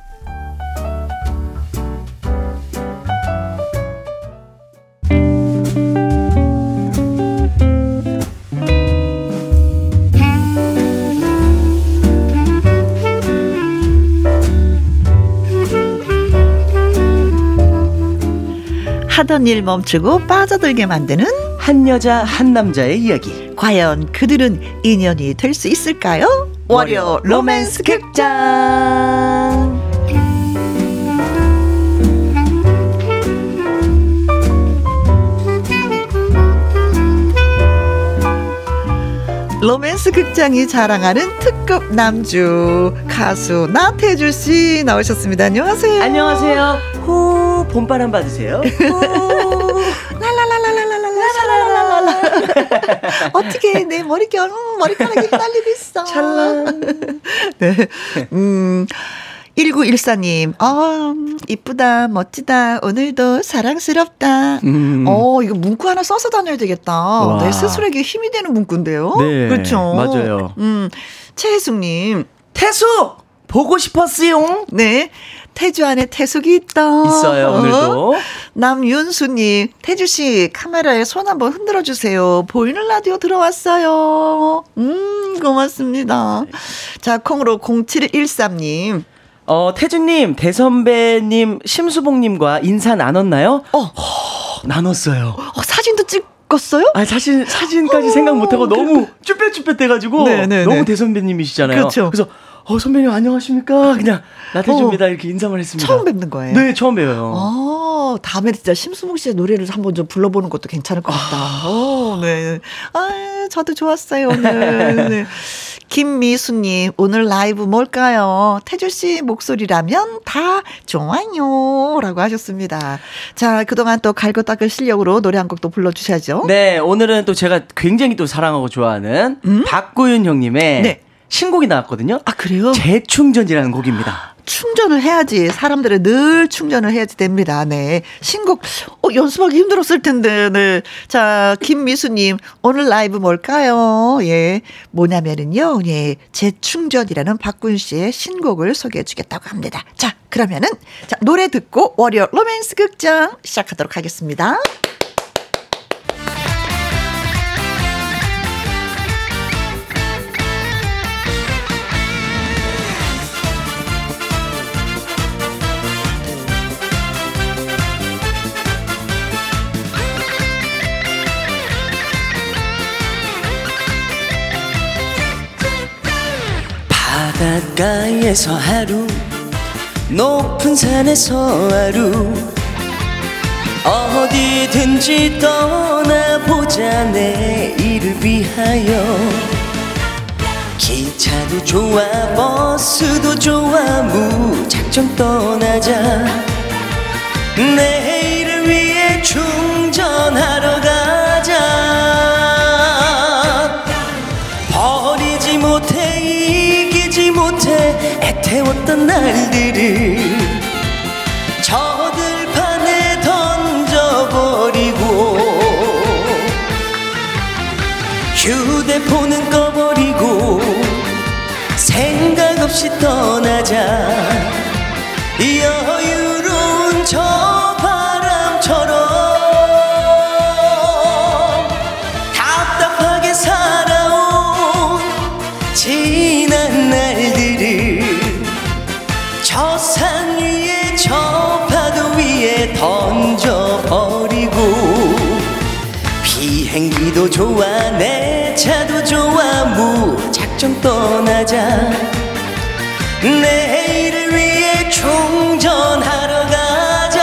하던 일 멈추고 빠져들게 만드는 한 여자 한 남자의 이야기 과연 그들은 인연이 될 수 있을까요? 월요 로맨스 극장 로맨스 극장이 자랑하는 특급 남주 가수 나태주 씨 나오셨습니다. 안녕하세요. 안녕하세요 호 봄바람 받으세요. 어떻게 내 머릿결 음, 머리카락이 휘날리고 있어. 찰랑. 네. 음. 1914님, 어, 이쁘다, 멋지다, 오늘도 사랑스럽다. 음. 어, 이거 문구 하나 써서 다녀야 되겠다. 와. 내 스스로에게 힘이 되는 문구인데요. 네. 그렇죠. 맞아요. 음, 최혜숙님, 태수! 보고 싶었어요. 네. 태주 안에 태숙이 있다. 있어요 어? 오늘도 남윤수님, 태주씨, 카메라에 손 한번 흔들어 주세요. 보이는 라디오 들어왔어요. 음, 고맙습니다. 자, 콩으로 0713님. 어 태주님 대선배님 심수봉님과 인사 나눴나요? 어. 허, 나눴어요 어, 사진도 찍었어요? 아 사진 사진까지 어, 생각 못하고 너무 쭈뼛쭈뼛해가지고 네, 네, 너무 네. 대선배님이시잖아요. 그렇죠. 래서 어 선배님 안녕하십니까 그냥 나태주입니다 이렇게 인사만 했습니다. 처음 뵙는 거예요. 네 처음 뵈요. 어, 다음에 진짜 심수봉 씨의 노래를 한번 좀 불러보는 것도 괜찮을 것 같다. 어, 네. 아, 저도 좋았어요, 오늘. 네. 김미수님, 오늘 라이브 뭘까요? 태주씨 목소리라면 다 좋아요. 라고 하셨습니다. 자, 그동안 또 갈고 닦을 실력으로 노래 한곡또 불러주셔야죠. 네 오늘은 또 제가 굉장히 또 사랑하고 좋아하는 박구윤 형님의 음? 네. 신곡이 나왔거든요. 아, 그래요? 재충전이라는 곡입니다. 충전을 해야지. 사람들은 늘 충전을 해야지 됩니다. 네. 신곡, 어, 연습하기 힘들었을 텐데, 네. 자, 김미수 님, 오늘 라이브 뭘까요? 예. 뭐냐면은요, 예. 재충전이라는 박군 씨의 신곡을 소개해 주겠다고 합니다. 자, 그러면은, 자, 노래 듣고 월요 로맨스 극장 시작하도록 하겠습니다. 바닷가에서 하루 높은 산에서 하루. 어디든지 떠나보자 내일을 위하여. 기차도 좋아 버스도 좋아 무작정 떠나자. 내일을 위해 충전하러 가 애태웠던 날들을 저 들판에 던져버리고 휴대폰은 꺼버리고 생각 없이 떠나자 여유 비행기도 좋아 내 차도 좋아 무작정 떠나자. 내일을 위해 충전하러 가자.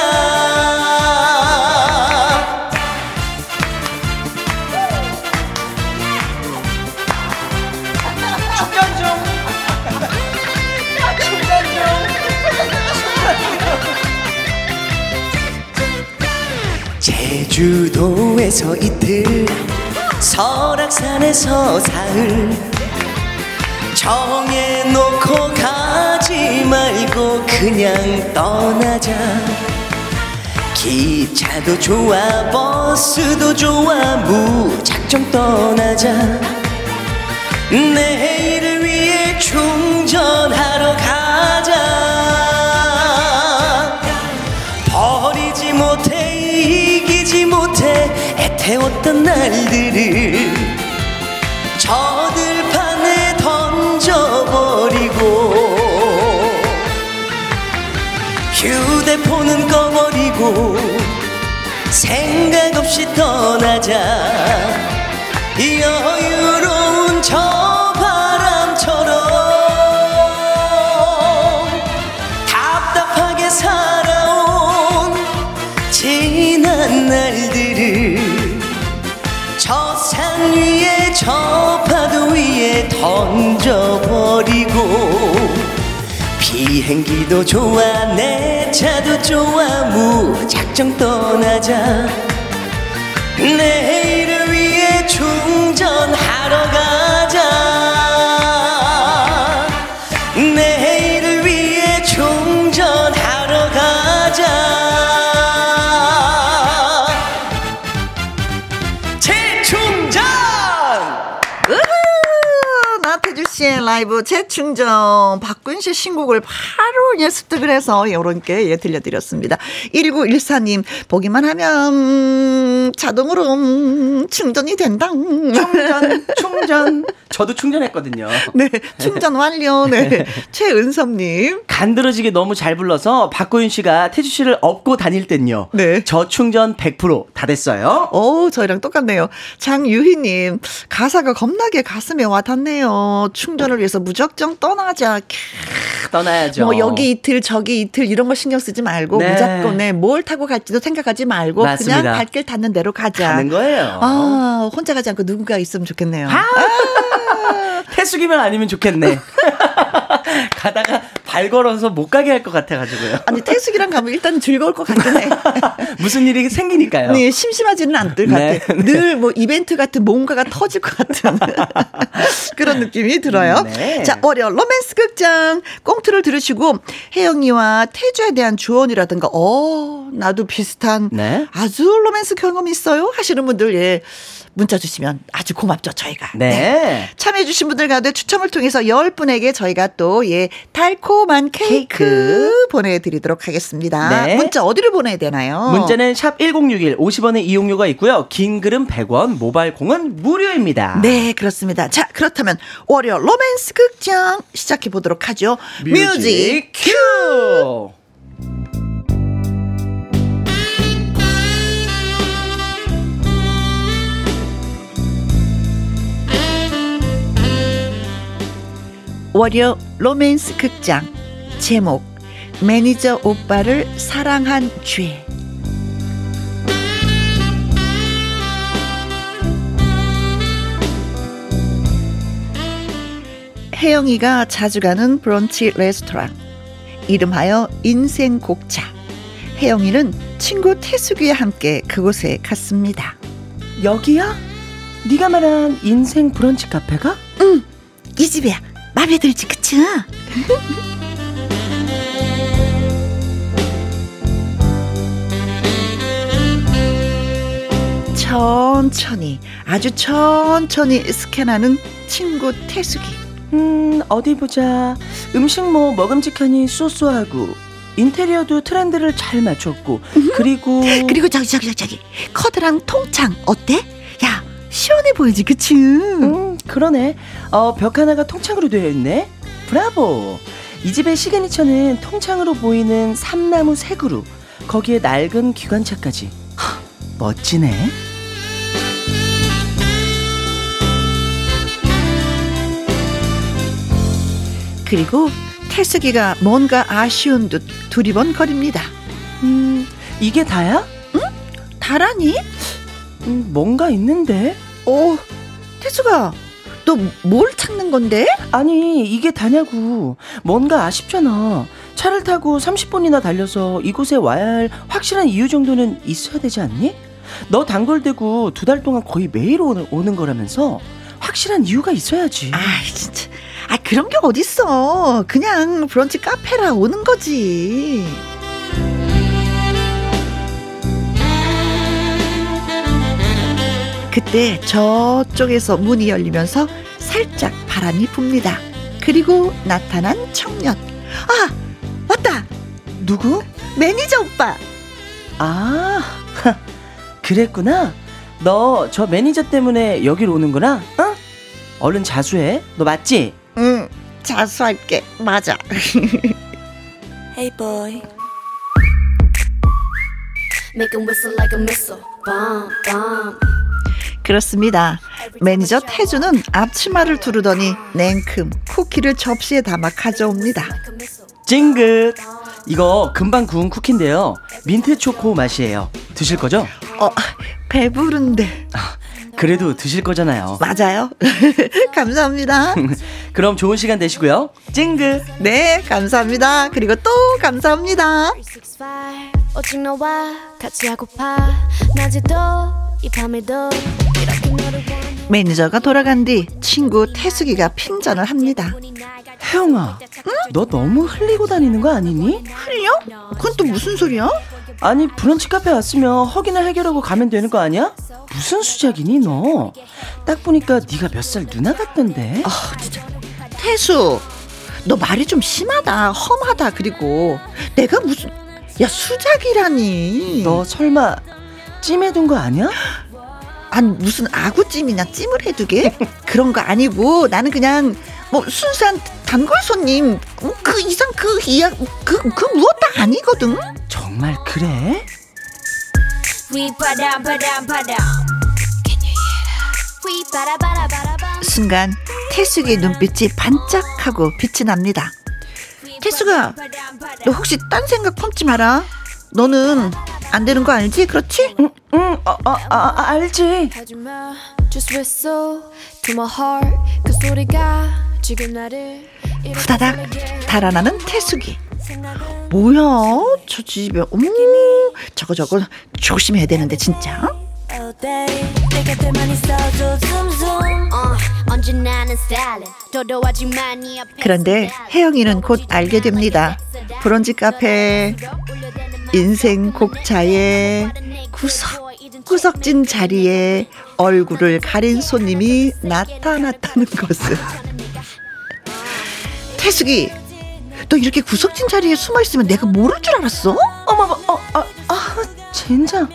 제주도에서 이틀 설악산에서 사흘 정해놓고 가지 말고 그냥 떠나자. 기차도 좋아 버스도 좋아 무작정 떠나자. 내일을 위해 충전하러 가 애태웠던 날들을 저 들판에 던져버리고 휴대폰은 꺼버리고 생각 없이 떠나자 여유로운 저 저 파도 위에 던져버리고 비행기도 좋아 내 차도 좋아 무작정 떠나자. 내일을 위해 충전하러 가 라이브 재충전 박군 씨 신곡을 바로 예 습득을 해서 이렇게 예, 들려드렸습니다. 1914님 보기만 하면 음, 자동으로 음, 충전이 된다. 충전 충전 저도 충전했거든요 네, 충전 완료. 네, 최은섭님. 간드러지게 너무 잘 불러서 박고윤 씨가 태주 씨를 업고 다닐 땐요 네. 저 충전 100%다 됐어요 오, 저희랑 똑같네요. 장유희님, 가사가 겁나게 가슴에 와닿네요. 충전을 위해 서 무작정 떠나자. 캬, 떠나야죠 뭐 여기 이틀 저기 이틀 이런 거 신경 쓰지 말고 네. 네, 뭘 타고 갈지도 생각하지 말고 맞습니다. 그냥 갈길 닿는 대로 가자. 가는 거예요 아 혼자 가지 않고 누군가 있으면 좋겠네요. 태숙이면 아니면 좋겠네 가다가 발 걸어서 못 가게 할 것 같아가지고요 아니 태숙이랑 가면 일단 즐거울 것 같긴 해. 무슨 일이 생기니까요 네, 심심하지는 않을 것 네, 같아. 늘뭐 이벤트 같은 뭔가가 터질 것 같은 그런 느낌이 들어요. 네. 자, 월요 로맨스 극장 꽁트를 들으시고 혜영이와 태주에 대한 조언이라든가 어, 나도 비슷한 네. 아주 로맨스 경험 있어요 하시는 분들 예. 문자 주시면 아주 고맙죠, 저희가. 네. 참여해주신 분들 가운데 추첨을 통해서 10분에게 저희가 또, 예, 달콤한 케이크, 케이크. 보내드리도록 하겠습니다. 네. 문자 어디로 보내야 되나요? 문자는 샵 1061, 50원의 이용료가 있고요. 긴 글은 100원, 모바일 콩은 무료입니다. 네, 그렇습니다. 자, 그렇다면 월요 로맨스 극장 시작해 보도록 하죠. music cue! 월요 로맨스 극장 제목 매니저 오빠를 사랑한 죄 혜영이가 자주 가는 브런치 레스토랑 이름하여 인생 곡차 혜영이는 친구 태숙이와 함께 그곳에 갔습니다. 여기야? 네가 말한 인생 브런치 카페가? 이 집이야. 마음에 들지, 그치? 천천히, 아주 천천히 스캔하는 친구 태숙이. 음, 어디 보자. 음식 뭐 먹음직하니 쏘쏘하고 인테리어도 트렌드를 잘 맞췄고 그리고 그리고 저기, 저기, 저기, 저기. 커다란 통창, 어때? 야, 시원해 보이지, 그치? 음, 그러네. 어, 벽 하나가 통창으로 되어 있네. 브라보. 이 집의 시그니처는 통창으로 보이는 삼나무 세 그루, 거기에 낡은 기관차까지. 하, 멋지네. 그리고 태숙이가 뭔가 아쉬운 듯 두리번거립니다. 음, 이게 다야? 다라니? 음, 뭔가 있는데? 오, 태숙아, 너뭘 찾는 건데? 아니, 이게 다냐고. 뭔가 아쉽잖아. 차를 타고 30분이나 달려서 이곳에 와야 할 확실한 이유 정도는 있어야 되지 않니? 너 단골되고 두 달 동안 거의 매일 오는, 오는 거라면서 확실한 이유가 있어야지. 아, 진짜. 아, 그런 게 어딨어. 그냥 브런치 카페라 오는 거지. 그때 저쪽에서 문이 열리면서 살짝 바람이 붑니다. 그리고 나타난 청년. 아, 맞다. 누구? 매니저 오빠. 아, 그랬구나. 너 저 매니저 때문에 여기로 오는구나. 어? 얼른 자수해. 너 맞지? 응, 자수할게. 맞아. Hey boy Make 'em whistle like a missile Bomb, bomb 그렇습니다. 매니저 태주는 앞치마를 두르더니 냉큼 쿠키를 접시에 담아 가져옵니다. 찡긋. 이거 금방 구운 쿠키인데요. 민트 초코 맛이에요. 드실 거죠? 어, 배부른데. 그래도 드실 거잖아요. 맞아요. 감사합니다. 그럼 좋은 시간 되시고요. 찡긋. 네, 감사합니다. 그리고 또 감사합니다. 365 오직 너와 같이 하고파 낮에도 이 밤에도 매니저가 돌아간 뒤 친구 태숙이가 핀전을 합니다. 혜영아, 너 너무 흘리고 다니는 거 아니니? 흘려? 그건 또 무슨 소리야? 아니 브런치 카페 왔으면 허기나 해결하고 가면 되는 거 아니야? 무슨 수작이니 너? 딱 보니까 네가 몇 살 누나 같던데. 아, 진짜. 태수, 너 말이 좀 심하다. 험하다. 그리고 내가 무슨 야 수작이라니. 너 설마 찜해둔 거 아니야? 아니 무슨 아구찜이나 찜을 해두게 그런 거 아니고 나는 그냥 뭐 순수한 단골 손님 뭐그 이상 그 이야 그그 무엇 다 아니거든. 정말 그래? 순간 태숙의 눈빛이 반짝하고 빛이 납니다. 태숙아, 너 혹시 딴 생각 품지 마라. 너는 안 되는 거 알지? 그렇지? 응, 어, 어, 아, 아, 알지. 그 후다닥 달아나는 태숙이. 생각은 뭐야? 저 집에 어머 저거 저거 조심해야 되는데 진짜. All day 내 곁에만 있어줘 zoom zoom 어, 언제나 는 stylin 도도하지만 이 앞에 그런데 혜영이는 곧 알게 됩니다. 브런치 카페 인생 곡차에 구석 구석진 자리에 얼굴을 가린 손님이 나타났다는 것을. 태숙이, 너 이렇게 구석진 자리에 숨어 있으면 내가 모를 줄 알았어? 어머, 어, 아, 아, 젠장.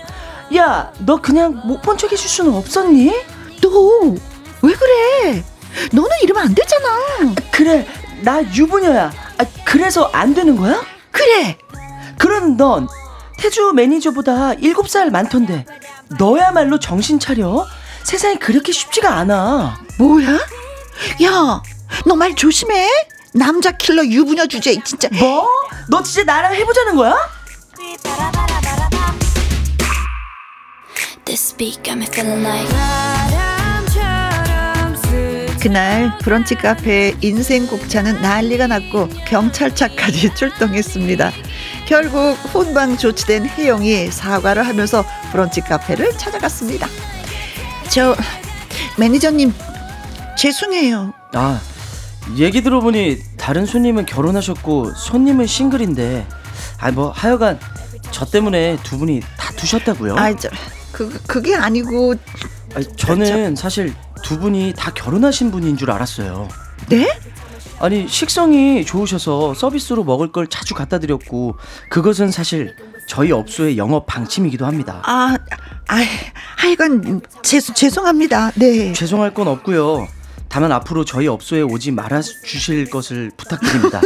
야, 너 그냥 못 본 척 해줄 수는 없었니? 너 왜 그래? 너는 이러면 안 되잖아. 그래, 나 유부녀야. 아, 그래서 안 되는 거야? 그래. 그런 넌 태주 매니저보다 7살 많던데 너야말로 정신 차려? 세상이 그렇게 쉽지가 않아. 뭐야? 야, 너 말 조심해. 남자 킬러 유부녀 주제 진짜. 뭐? 너 진짜 나랑 해보자는 거야? This beat got me feeling like 그날 브런치 카페 인생 곡차는 난리가 났고 경찰차까지 출동했습니다. 결국 혼방 조치된 혜영이 사과를 하면서 브런치 카페를 찾아갔습니다. 저 매니저님 죄송해요. 아, 얘기 들어보니 다른 손님은 결혼하셨고 손님은 싱글인데 아뭐 하여간 저 때문에 두 분이 다투셨다고요? 아, 저, 그 그게 아니고 아니, 저는 사실 두 분이 다 결혼하신 분인 줄 알았어요. 네? 아니 식성이 좋으셔서 서비스로 먹을 걸 자주 갖다 드렸고 그것은 사실 저희 업소의 영업 방침이기도 합니다. 아, 아, 하여간 죄, 죄송합니다. 네. 죄송할 건 없고요. 다만 앞으로 저희 업소에 오지 말아 주실 것을 부탁드립니다.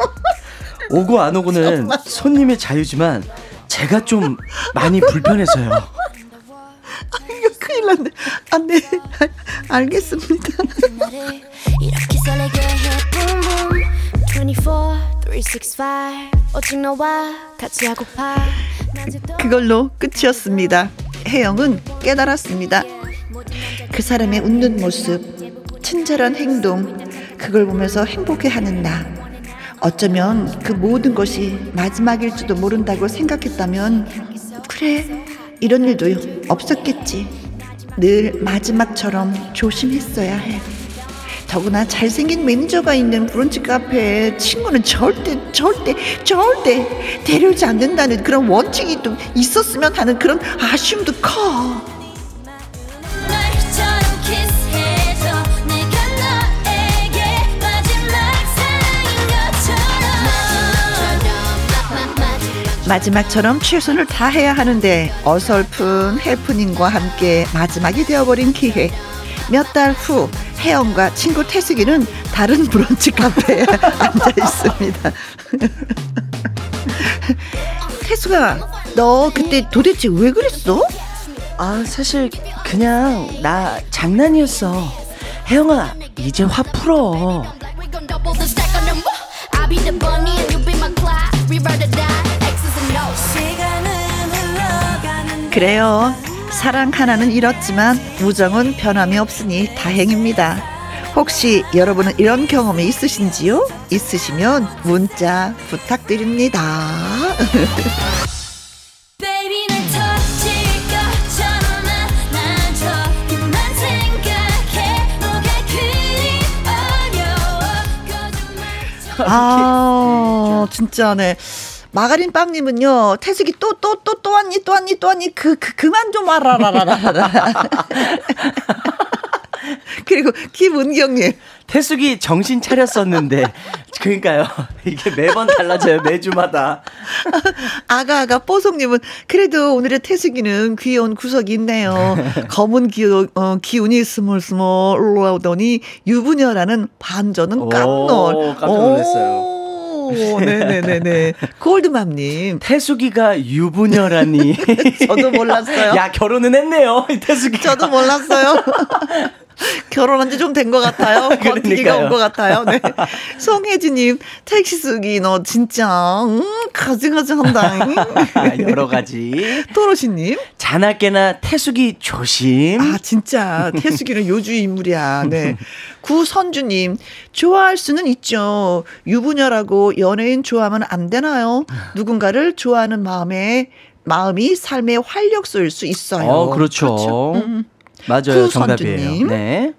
오고 안 오고는 손님의 자유지만 제가 좀 많이 불편해서요. 이거 큰일 났네. 안 돼. 알겠습니다. 나를 이렇게 설레게 해 boom boom 24 365 오직 너와 같이 하고파 낮에도 그걸로 끝이었습니다. 혜영은 깨달았습니다. 그 사람의 웃는 모습, 친절한 행동, 그걸 보면서 행복해하는 나. 어쩌면 그 모든 것이 마지막일지도 모른다고 생각했다면, 그래, 이런 일도 없었겠지. 늘 마지막처럼 조심했어야 해. 더구나 잘생긴 매니저가 있는 브런치 카페에 친구는 절대 절대 절대 데려오지 않는다는 그런 원칙이 또 있었으면 하는 그런 아쉬움도 커. 마지막처럼 최선을 다해야 하는데 어설픈 해프닝과 함께 마지막이 되어버린 기회. 몇 달 후 혜영과 친구 태숙이는 다른 브런치 카페에 앉아 있습니다. 태숙아, 너 그때 도대체 왜 그랬어? 아 사실 그냥 나 장난이었어. 혜영아 이제 화 풀어. 그래요. 사랑 하나는 잃었지만 우정은 변함이 없으니 다행입니다. 혹시 여러분은 이런 경험이 있으신지요? 있으시면 문자 부탁드립니다. 아, 진짜네. 마가린 빵님은요, 태숙이 또, 또, 또, 또 왔니, 또 왔니, 또 왔니, 그, 그, 그만 좀 와라라라라. 그리고 김은경님, 태숙이 정신 차렸었는데 그러니까요 이게 매번 달라져요 매주마다 아가아가 뽀송님은 그래도 오늘의 태숙이는 귀여운 구석이 있네요. 검은 기, 어, 기운이 스물스물 올라오더니 유부녀라는 반전은 깜놀. 오, 깜짝 놀랐어요. 오, 네네네네. 골드맘님. 태숙이가 유부녀라니 저도 몰랐어요. 야 결혼은 했네요 이 태숙이가 저도 몰랐어요. 결혼한 지 좀 된 것 같아요. 권투기가 그러니까요. 온것 같아요. 네. 송혜진님, 택시 쓰기 너 진짜, 음, 가지가지 한다. 아, 여러 가지 토로시님, 자나깨나 태숙이 조심 아, 진짜, 태숙이는 요주의 인물이야. 네. 구선주님, 좋아할 수는 있죠. 유부녀라고 연예인 좋아하면 안 되나요? 누군가를 좋아하는 마음에, 마음이 삶의 활력소일 수 있어요. 어 그렇죠, 음. 맞아요 구선주님. 정답이에요 네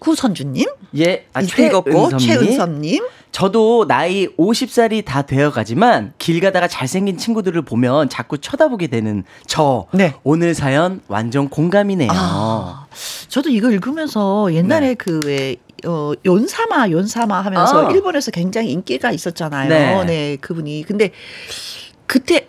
구선주님, 예, 아, 이제 읽었고, 최은섭님. 최은섭님. 저도 나이 50살이 다 되어 가지만 길 가다가 잘생긴 친구들을 보면 자꾸 쳐다보게 되는 저. 네. 오늘 사연 완전 공감이네요. 아, 저도 이거 읽으면서 옛날에 네. 그 왜, 어, 연사마, 연사마 하면서 아. 일본에서 굉장히 인기가 있었잖아요. 네. 네. 그분이. 근데 그때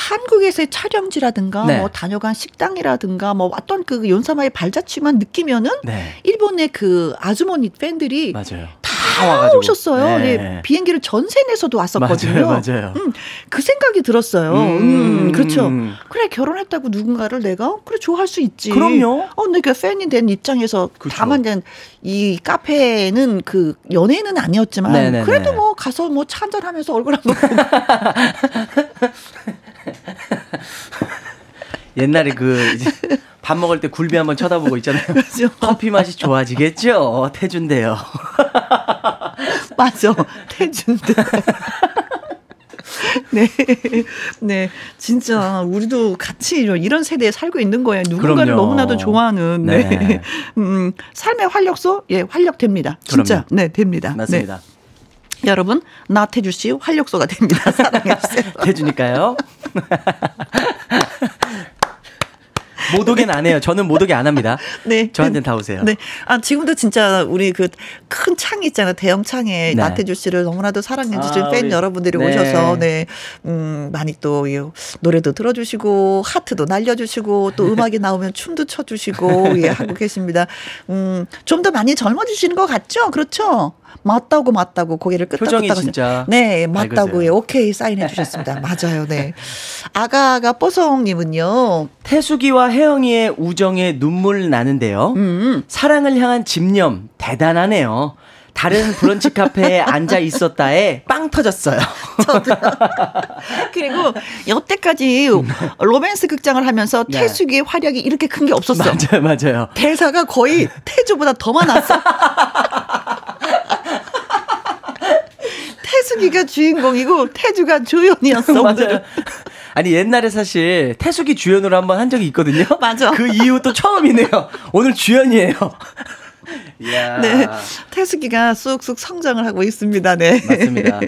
한국에서의 촬영지라든가 네. 뭐 다녀간 식당이라든가 뭐 어떤 그 연사마의 발자취만 느끼면은 네. 일본의 그 아주머니 팬들이 맞아요. 다 와가지고. 오셨어요. 네. 네. 비행기를 전세 내서도 왔었거든요. 맞아요, 맞아요. 음, 그 생각이 들었어요. 음, 음. 그렇죠. 그래 결혼했다고 누군가를 내가 그래 좋아할 수 있지. 그럼요. 어, 내가 팬이 된 입장에서 그쵸. 다만 이 카페는 그 연예인은 아니었지만 네네네. 그래도 뭐 가서 뭐차 한잔 하면서 얼굴 한번 보고 옛날에 그 이제 밥 먹을 때 굴비 한번 쳐다보고 있잖아요. 그죠. 커피 맛이 좋아지겠죠. 태준대요. 맞아 태준대. 네, 네, 진짜 우리도 같이 이런- 이런 세대에 살고 있는 거예요. 누군가를 그럼요. 너무나도 좋아하는. 네, 네. 음, 삶의 활력소, 예, 활력됩니다. 진짜, 그럼요. 네, 됩니다. 맞습니다. 네. 여러분, 나태주 씨 활력소가 됩니다. 사랑해 주세요. 태준일까요? 모독엔 안 해요. 저는 모독이 안 합니다. 네. 저한테는 다 오세요. 네. 아, 지금도 진짜 우리 그 큰창 있잖아요. 대형 창에 네. 나태주 씨를 너무나도 사랑해주신 아, 팬 우리- 여러분들이 네. 오셔서, 네. 음, 많이 또이 노래도 들어주시고, 하트도 날려주시고, 또 음악이 나오면 춤도 춰주시고, 예, 하고 계십니다. 음, 좀 더 많이 젊어지시는 것 같죠? 그렇죠? 맞다고 맞다고 고개를 끄덕끄덕 진짜 네, 맞다고 밝으세요. 예, 오케이 사인해 주셨습니다. 맞아요. 네. 아가가 뽀송 님은요. 태숙이와 혜영이의 우정에 눈물 나는데요. 음. 사랑을 향한 집념 대단하네요. 다른 브런치 카페에 앉아 있었다에 빵 터졌어요. 그리고 여태까지 로맨스 극장을 하면서 네. 태숙이의 활약이 이렇게 큰 게 없었어. 맞아요, 맞아요. 대사가 거의 태주보다 더 많았어. 태숙이가 주인공이고 태주가 조연이었어. 맞아요. 아니 옛날에 사실 태숙이 주연으로 한번 한 적이 있거든요. 맞아. 그 이후 또 처음이네요. 오늘 주연이에요. 네. 태숙이가 쑥쑥 성장을 하고 있습니다. 네. 맞습니다.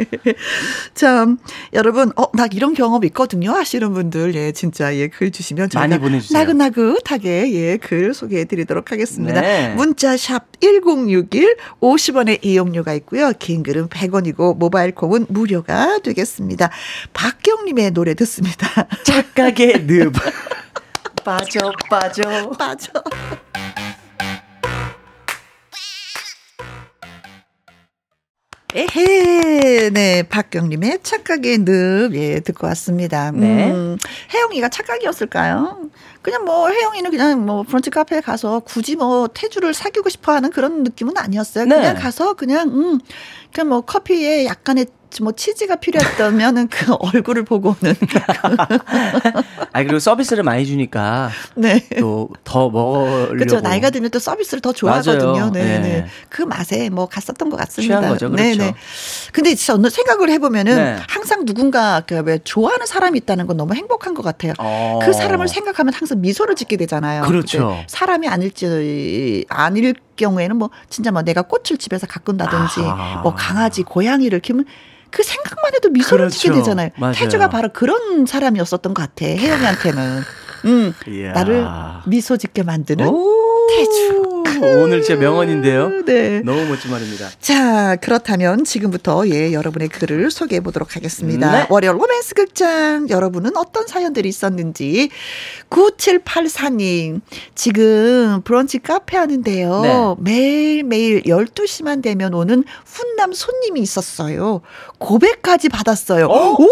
참, 여러분, 어, 나 이런 경험 있거든요. 하시는 분들, 예, 진짜, 예, 글 주시면 많이 보내주세요. 나긋나긋하게, 예, 글 소개해 드리도록 하겠습니다. 네. 문자 샵 1061, 50원의 이용료가 있고요. 긴 글은 100원이고, 모바일 콩은 무료가 되겠습니다. 박경님의 노래 듣습니다. 착각의 늪. 빠져, 빠져. 빠져. 에헤, 네, 박경님의 착각의 늪, 예, 듣고 왔습니다. 네. 음, 혜영이가 착각이었을까요? 그냥 뭐, 혜영이는 그냥 뭐, 브런치 카페에 가서 굳이 뭐, 태주를 사귀고 싶어 하는 그런 느낌은 아니었어요. 네. 그냥 가서 그냥, 음, 그냥 뭐, 커피에 약간의 뭐, 치즈가 필요했다면은 그 얼굴을 보고 오는. 아 그리고 서비스를 많이 주니까 네. 또 더 먹으려고. 그렇죠. 나이가 들면 또 서비스를 더 좋아하거든요. 네, 네. 네. 그 맛에 뭐 갔었던 것 같습니다. 취한 거죠. 네, 그렇죠. 네. 근데 저는 생각을 해보면은 네. 항상 누군가 그왜 좋아하는 사람이 있다는 건 너무 행복한 것 같아요. 어. 그 사람을 생각하면 항상 미소를 짓게 되잖아요. 그렇죠. 사람이 아닐지 아닐 경우에는 뭐 진짜 뭐 내가 꽃을 집에서 가꾼다든지 아하. 뭐 강아지 고양이를 키우면 그 생각만 해도 미소를 그렇죠. 짓게 되잖아요. 맞아요. 태주가 바로 그런 사람이었었던 것 같아. 혜영이한테는. 음, 이야. 나를 미소 짓게 만드는 오. 태주. 오늘 진짜 명언인데요. 네. 너무 멋진 말입니다. 자, 그렇다면 지금부터 예, 여러분의 글을 소개해 보도록 하겠습니다. 네. 월요 로맨스 극장 여러분은 어떤 사연들이 있었는지 9784님 지금 브런치 카페 하는데요. 네. 매일매일 12시만 되면 오는 훈남 손님이 있었어요. 고백까지 받았어요. 어? 오!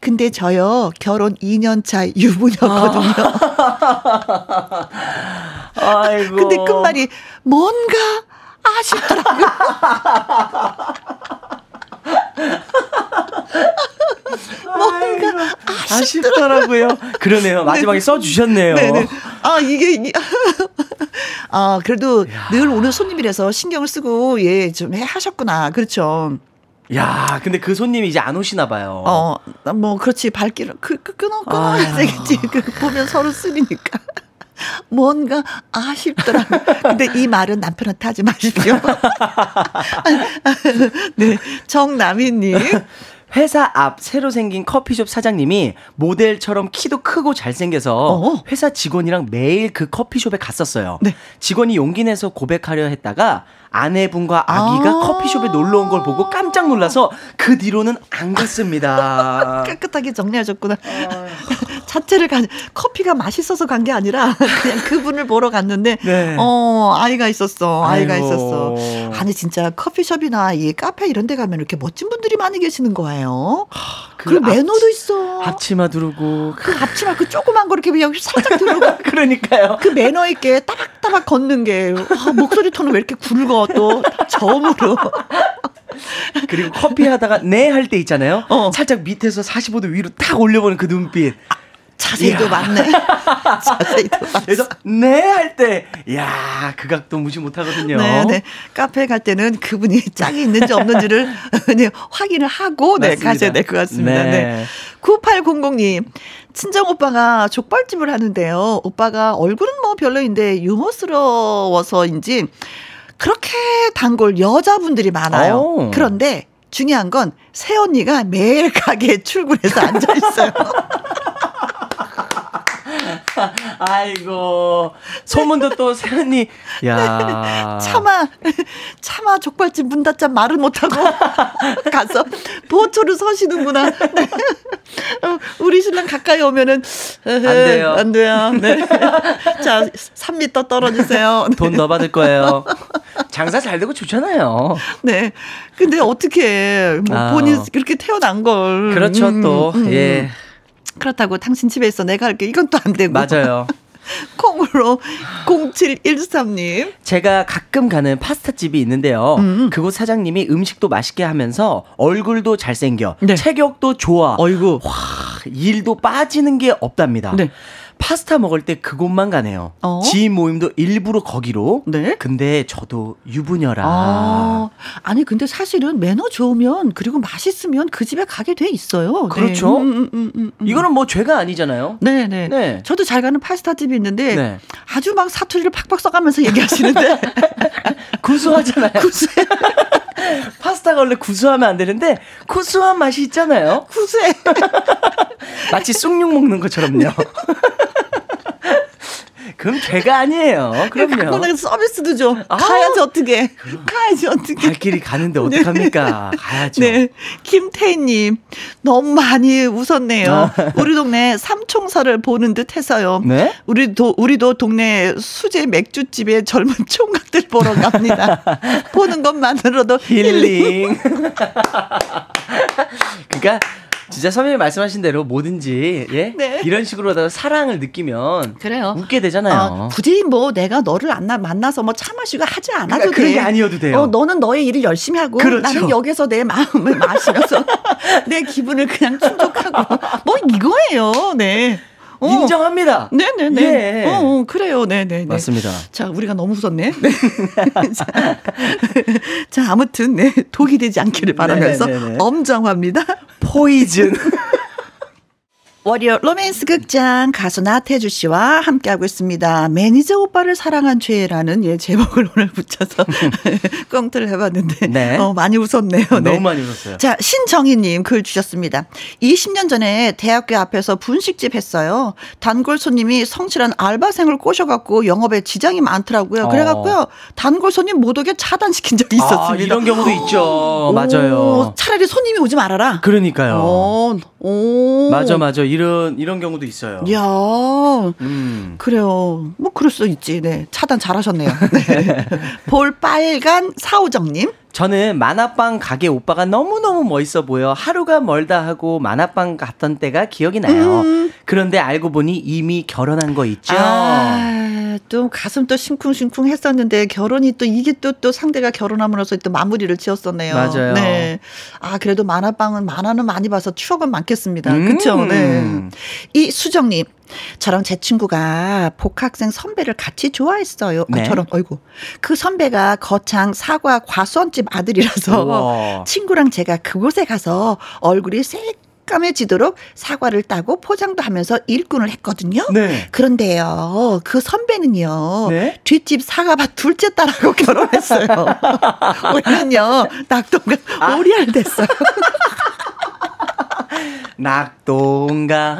근데 저요 결혼 2년 차 유부녀거든요. 아 이고. 근데 끝말이 뭔가 아쉽더라고요. 뭔가 아쉽더라고요. 그러네요. 마지막에 써주셨네요. 네네. 아 이게 이- 아 그래도 늘 오는 손님이라서 신경을 쓰고 예 좀 해 하셨구나. 그렇죠. 야, 근데 그 손님이 이제 안 오시나 봐요. 어 뭐 그렇지 발길을 그, 그 끊어 끊어야 아. 되겠지. 그 보면 서로 쓰리니까. 뭔가 아쉽더라. 근데 이 말은 남편한테 하지 마십시오. 네, 정남희님. 회사 앞 새로 생긴 커피숍 사장님이 모델처럼 키도 크고 잘생겨서 어. 회사 직원이랑 매일 그 커피숍에 갔었어요. 네. 직원이 용기 내서 고백하려 했다가 아내분과 아기가 아. 커피숍에 놀러 온 걸 보고 깜짝 놀라서 그 뒤로는 안 갔습니다. 깨끗하게 정리하셨구나. 자체를 간 커피가 맛있어서 간 게 아니라 그냥 그분을 보러 갔는데 네. 어 아이가 있었어 아이가 아이고. 있었어 아니 진짜 커피숍이나 이 카페 이런 데 가면 이렇게 멋진 분들이 많이 계시는 거예요 그 그리고 앞- 매너도 있어 앞치마 두르고 그 앞치마 그 조그만 거 이렇게 그냥 살짝 들어가 그러니까요. 그 매너 있게 따박따박 걷는 게 아, 목소리 톤은 왜 이렇게 굵어 또 저음으로 그리고 커피 하다가 네 할 때 있잖아요. 어. 살짝 밑에서 45도 위로 딱 올려보는 그 눈빛. 자세히도. 맞네 자세히도 맞네 그래서 네 할 때, 야, 그 각도 무시 못하거든요. 네, 네. 카페 갈 때는 그분이 짝이 있는지 없는지를 네, 확인을 하고 네, 맞습니다. 가셔야 될 것 같습니다. 네. 네. 9800님. 친정 오빠가 족발집을 하는데요. 오빠가 얼굴은 뭐 별로인데 유머스러워서인지 그렇게 단골 여자분들이 많아요. 오. 그런데 중요한 건 새 언니가 매일 가게에 출근해서 앉아 있어요. 아이고 소문도 또 세연이 야 차마 차마 족발집 문 닫자 말을 못하고 가서 보초를 서시는구나. 네. 어, 우리 신랑 가까이 오면은 안 돼요. 안 돼요. 네. 자, 3미터 떨어지세요. 네. 돈더 받을 거예요. 장사 잘 되고 좋잖아요. 네. 근데 어떻게 뭐 아. 본인 그렇게 태어난 걸. 그렇죠 음, 또 음. 예. 그렇다고 당신 집에 있어 내가 할게 이건 또 안 되고. 맞아요. 콩으로 0713님. 제가 가끔 가는 파스타 집이 있는데요. 음. 그곳 사장님이 음식도 맛있게 하면서 얼굴도 잘생겨, 네. 체격도 좋아, 어이구. 와, 일도 빠지는 게 없답니다. 네. 파스타 먹을 때 그곳만 가네요. 어? 지인 모임도 일부러 거기로. 네. 근데 저도 유부녀라. 아, 아니 근데 사실은 매너 좋으면 그리고 맛있으면 그 집에 가게 돼 있어요. 그렇죠. 네. 음, 음, 음. 이거는 뭐 죄가 아니잖아요. 네, 네. 네. 저도 잘 가는 파스타 집이 있는데 네. 아주 막 사투리를 팍팍 써가면서 얘기하시는데 구수하잖아요. 구수해, 파스타가 원래 구수하면 안 되는데 구수한 맛이 있잖아요. 구수해. 마치 쑥육 먹는 것처럼요. 그럼 죄가 아니에요. 갖고 그럼요. 나서 서비스도 줘. 아. 가야지 어떻게? 가야지 어떻게? 갈 길이 가는데 어떡합니까? 가야죠. 네. 김태희님, 너무 많이 웃었네요. 우리 동네 삼총사를 보는 듯 해서요. 네? 우리도, 우리도 동네 수제 맥주집에 젊은 총각들 보러 갑니다. 보는 것만으로도 힐링. 힐링. 그러니까 진짜 선배님 말씀하신 대로 뭐든지 예 네. 이런 식으로 사랑을 느끼면 그래요. 웃게 되잖아요. 어, 굳이 뭐 내가 너를 안 나- 만나서 뭐 차 마시고 하지 않아도 그러니까 돼. 게 아니어도 돼요. 어, 너는 너의 일을 열심히 하고 그렇죠. 나는 여기서 내 마음을 마시면서 내 기분을 그냥 충족하고 뭐 이거예요. 네. 어. 인정합니다. 네네네. 예. 어, 어, 그래요. 네네네. 맞습니다. 자, 우리가 너무 웃었네. 네. 자, 자, 아무튼, 네. 독이 되지 않기를 바라면서 네네네. 엄정화입니다. 포이즌. 월요 로맨스 극장 가수 나태주 씨와 함께하고 있습니다. 매니저 오빠를 사랑한 죄라는 예, 제목을 오늘 붙여서 꽁트를 해봤는데 네. 어, 많이 웃었네요. 네. 너무 많이 웃었어요. 자, 신정희님 글 주셨습니다. 20년 전에 대학교 앞에서 분식집 했어요. 단골 손님이 성실한 알바생을 꼬셔갖고 영업에 지장이 많더라고요. 어. 그래갖고요. 단골 손님 못 오게 차단시킨 적이 있었습니다. 아, 이런 경우도 있죠. 오, 맞아요. 차라리 손님이 오지 말아라. 그러니까요. 어, 오. 맞아, 맞아. 이런 이런 경우도 있어요. 야 음. 그래요. 뭐 그럴 수 있지. 네. 차단 잘하셨네요. 네. 볼 빨간 사우정님. 저는 만화방 가게 오빠가 너무너무 멋있어 보여 하루가 멀다 하고 만화방 갔던 때가 기억이 나요. 음. 그런데 알고 보니 이미 결혼한 거 있죠. 아, 또 가슴 또 싱쿵싱쿵 했었는데 결혼이 또 이게 또 또 상대가 결혼함으로써 또 마무리를 지었었네요. 맞아요. 네. 아, 그래도 만화방은 만화는 많이 봐서 추억은 많겠습니다. 음. 그렇죠. 네. 이 수정님. 저랑 제 친구가 복학생 선배를 같이 좋아했어요. 아, 네. 저런, 어이구. 그 선배가 거창 사과 과수원집 아들이라서 우와. 친구랑 제가 그곳에 가서 얼굴이 새까매지도록 사과를 따고 포장도 하면서 일꾼을 했거든요. 네. 그런데요, 그 선배는요, 네? 뒷집 사과밭 둘째 딸하고 결혼했어요. 우리는요, 낙동강 아. 오리알 됐어요. 낙동강.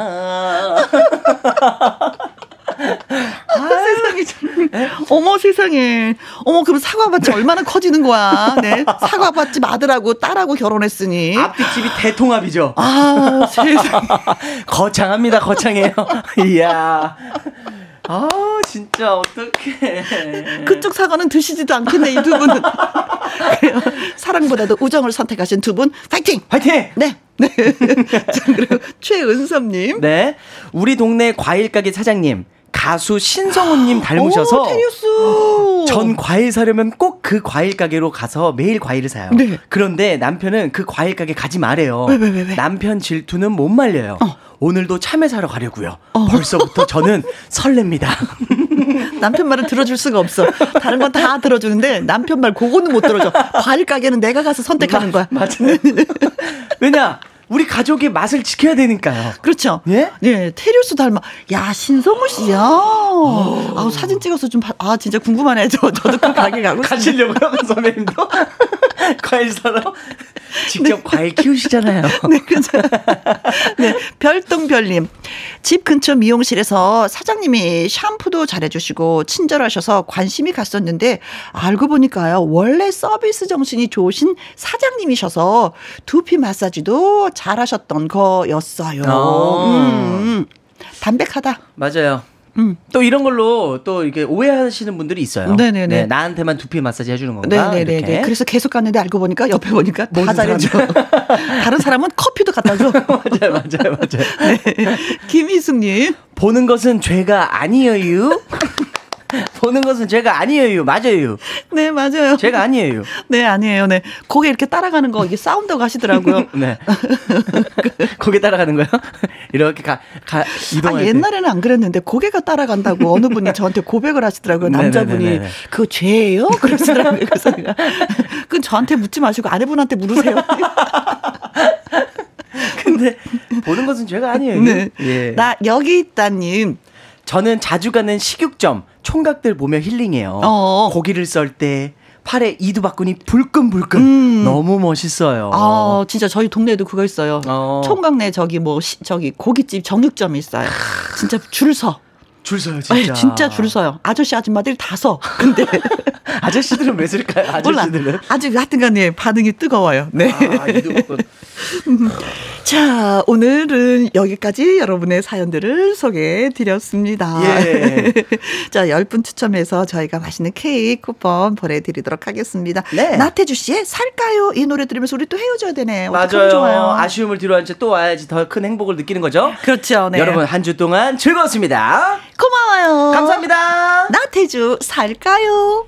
아, 세상에. 참. 어머, 세상에. 어머, 그럼 사과밭이 얼마나 커지는 거야. 네. 사과밭집 아들하고 딸하고 결혼했으니. 앞뒤 집이 대통합이죠. 아, 세상에. 거창합니다. 거창해요. 이야. 아 진짜 어떡해. 그쪽 사과는 드시지도 않겠네, 이 두 분은. 사랑보다도 우정을 선택하신 두 분, 파이팅! 화이팅! 네. 네. 자, 그리고 최은섭님. 네. 우리 동네 과일 가게 사장님 가수 신성우님 닮으셔서 오, 테리우스. 전 과일 사려면 꼭 그 과일 가게로 가서 매일 과일을 사요. 네. 그런데 남편은 그 과일 가게 가지 말래요. 왜, 왜, 왜, 왜? 남편 질투는 못 말려요. 어. 오늘도 참외 사러 가려고요. 벌써부터 저는 설렙니다. 남편 말을 들어줄 수가 없어. 다른 건 다 들어주는데 남편 말 그거는 못 들어줘. 과일 가게는 내가 가서 선택하는 거야. 맞아. 왜냐? 우리 가족의 맛을 지켜야 되니까요. 그렇죠. 예? 네, 테리우스 닮아. 야, 신성우 씨야. 아우, 사진 찍어서 좀, 봐- 아, 진짜 궁금하네. 저, 저도 그 가게 가고. 싶네. 가시려고요, 선배님도? 과일 사러? 직접 과일 키우시잖아요. 네, 그죠. 네, 별똥별님. 집 근처 미용실에서 사장님이 샴푸도 잘해주시고 친절하셔서 관심이 갔었는데 알고 보니까요, 원래 서비스 정신이 좋으신 사장님이셔서 두피 마사지도 잘하셨던 거였어요. 어. 음, 담백하다. 맞아요. 음. 또 이런 걸로 또 이렇게 오해하시는 분들이 있어요. 네네네. 네, 나한테만 두피 마사지 해주는 건가? 네네네. 이렇게. 그래서 계속 갔는데 알고 보니까 옆에 보니까 다 잘해줘. 다른 사람은 커피도 갖다 줘. 맞아요, 맞아요, 맞아요. 네. 김희숙님. 보는 것은 죄가 아니에요. 보는 것은 죄가 아니에요. 맞아요. 네, 맞아요. 죄가 아니에요. 네, 아니에요. 네. 고개 이렇게 따라가는 거 이게 싸운다고 하시더라고요. 네. 거기 따라가는 거요? 이렇게 가, 가 아, 이동할 때. 옛날에는 안 그랬는데 고개가 따라간다고 어느 분이 저한테 고백을 하시더라고요. 남자분이 네네네네. 그거 죄예요? 그러시더라고요. 그래서 그건 저한테 묻지 마시고 아내분한테 물으세요. 근데 보는 것은 죄가 아니에요. 네. 예. 나 여기 있다님. 저는 자주 가는 식육점 총각들 보며 힐링해요. 어. 고기를 썰 때 팔에 이두박근이 불끈불끈 음. 너무 멋있어요. 아, 진짜 저희 동네에도 그거 있어요. 어. 총각내 저기 뭐 시- 저기 고깃집 정육점이 있어요. 진짜 줄 서. 줄 서요 아니, 진짜. 진짜 줄 서요. 아저씨 아줌마들이 다 서. 근데 아저씨들은 왜 쓸까요? 아저씨들은. 아주 하여튼간에 반응이 뜨거워요. 네. 아, 이두박근. 자, 오늘은 여기까지 여러분의 사연들을 소개해 드렸습니다. 예. 자, 10분 추첨해서 저희가 맛있는 케이크 쿠폰 보내드리도록 하겠습니다. 네. 나태주 씨의 살까요? 이 노래 들으면서 우리 또 헤어져야 되네. 맞아요. 좋아요. 아쉬움을 뒤로 한 채 또 와야지 더 큰 행복을 느끼는 거죠. 그렇죠. 네. 여러분 한 주 동안 즐거웠습니다. 고마워요. 감사합니다. 나태주 살까요?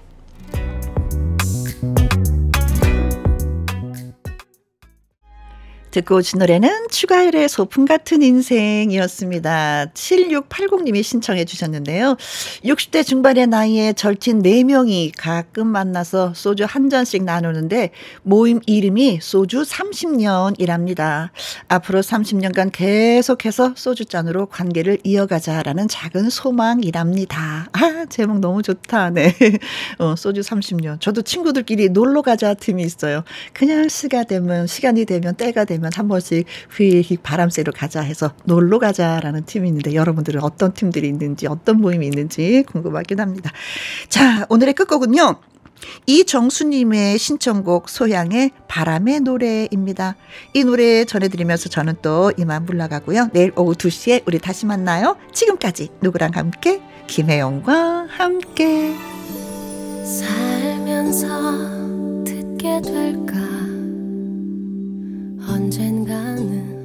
듣고 오신 노래는 추가열의 소풍 같은 인생이었습니다. 7680님이 신청해 주셨는데요. 60대 중반의 나이에 절친 4명이 가끔 만나서 소주 한 잔씩 나누는데 모임 이름이 소주 30년이랍니다. 앞으로 30년간 계속해서 소주잔으로 관계를 이어가자라는 작은 소망이랍니다. 아, 제목 너무 좋다. 네. 어, 소주 30년. 저도 친구들끼리 놀러 가자 팀이 있어요. 그냥 시가 되면, 시간이 되면, 때가 되면 한 번씩 휘익 바람 쐬러 가자 해서 놀러 가자라는 팀이 있는데 여러분들은 어떤 팀들이 있는지, 어떤 모임이 있는지 궁금하긴 합니다. 자, 오늘의 끝곡은요. 이정수님의 신청곡 소향의 바람의 노래입니다. 이 노래 전해드리면서 저는 또 이만 물러가고요. 내일 오후 2시에 우리 다시 만나요. 지금까지 누구랑 함께 김혜영과 함께 살면서 언젠가는